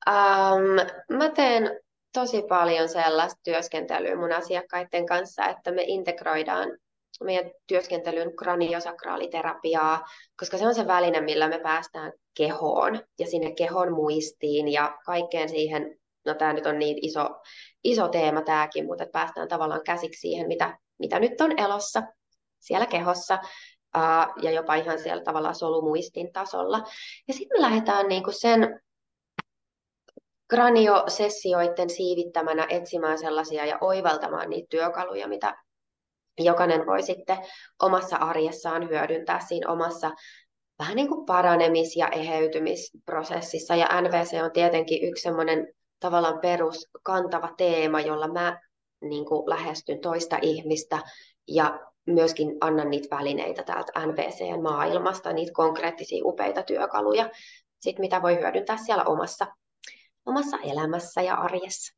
Um, mä teen tosi paljon sellaista työskentelyä mun asiakkaiden kanssa, että me integroidaan meidän työskentelyyn kraniosakraaliterapiaa, koska se on se väline, millä me päästään kehoon ja sinne kehon muistiin ja kaikkeen siihen, no tämä nyt on niin iso, iso teema tämäkin, mutta päästään tavallaan käsiksi siihen, mitä, mitä nyt on elossa siellä kehossa ja jopa ihan siellä tavallaan solumuistin tasolla. Ja sitten me lähdetään niinku sen kraniosessioiden siivittämänä etsimään sellaisia ja oivaltamaan niitä työkaluja, mitä jokainen voi sitten omassa arjessaan hyödyntää siinä omassa vähän niin kuin paranemis- ja eheytymisprosessissa. Ja NVC on tietenkin yksi semmoinen tavallaan peruskantava teema, jolla mä niin kuin lähestyn toista ihmistä ja myöskin annan niitä välineitä täältä NVC-maailmasta, niitä konkreettisia upeita työkaluja, sit mitä voi hyödyntää siellä omassa omassa elämässä ja arjessa.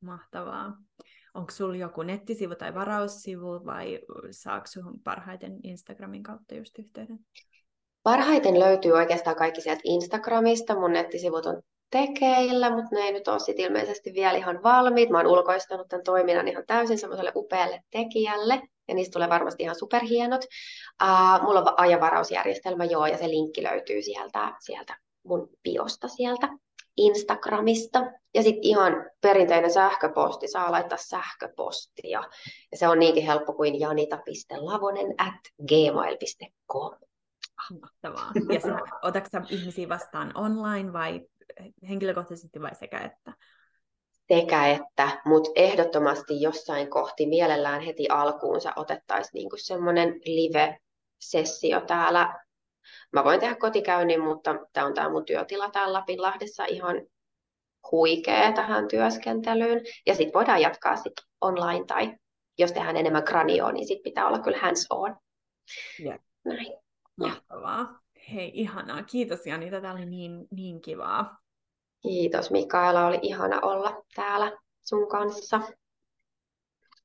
Mahtavaa. Onko sinulla joku nettisivu tai varaussivu vai saako sinun parhaiten Instagramin kautta just yhteyden? Parhaiten löytyy oikeastaan kaikki sieltä Instagramista. Mun nettisivut on tekeillä, mutta ne ei nyt ole sit ilmeisesti vielä ihan valmiit. Mä oon ulkoistanut tämän toiminnan ihan täysin semmoiselle upealle tekijälle, ja niistä tulee varmasti ihan superhienot. Uh, mulla on ajanvarausjärjestelmä, joo, ja se linkki löytyy sieltä, sieltä mun biosta sieltä. Instagramista. Ja sitten ihan perinteinen sähköposti, saa laittaa sähköpostia. Ja se on niinkin helppo kuin janita.lavonen at gmail.com. Mahtavaa. Ja sä, otatko sä ihmisiä vastaan online vai henkilökohtaisesti vai sekä että? Sekä että, mutta ehdottomasti jossain kohti mielellään heti alkuun sä otettaisiin niinku semmoinen live-sessio täällä Mä voin tehdä kotikäynnin, mutta tämä on tämä mun työtila täällä Lapinlahdessa ihan huikea tähän työskentelyyn. Ja sitten voidaan jatkaa sit online tai jos tehdään enemmän kranioa, niin sitten pitää olla kyllä hands on. Yeah. Näin. Mahtavaa. Hei, ihanaa. Kiitos Janita, tämä oli niin, niin kivaa. Kiitos Mikaela, oli ihana olla täällä sun kanssa.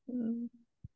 Mm.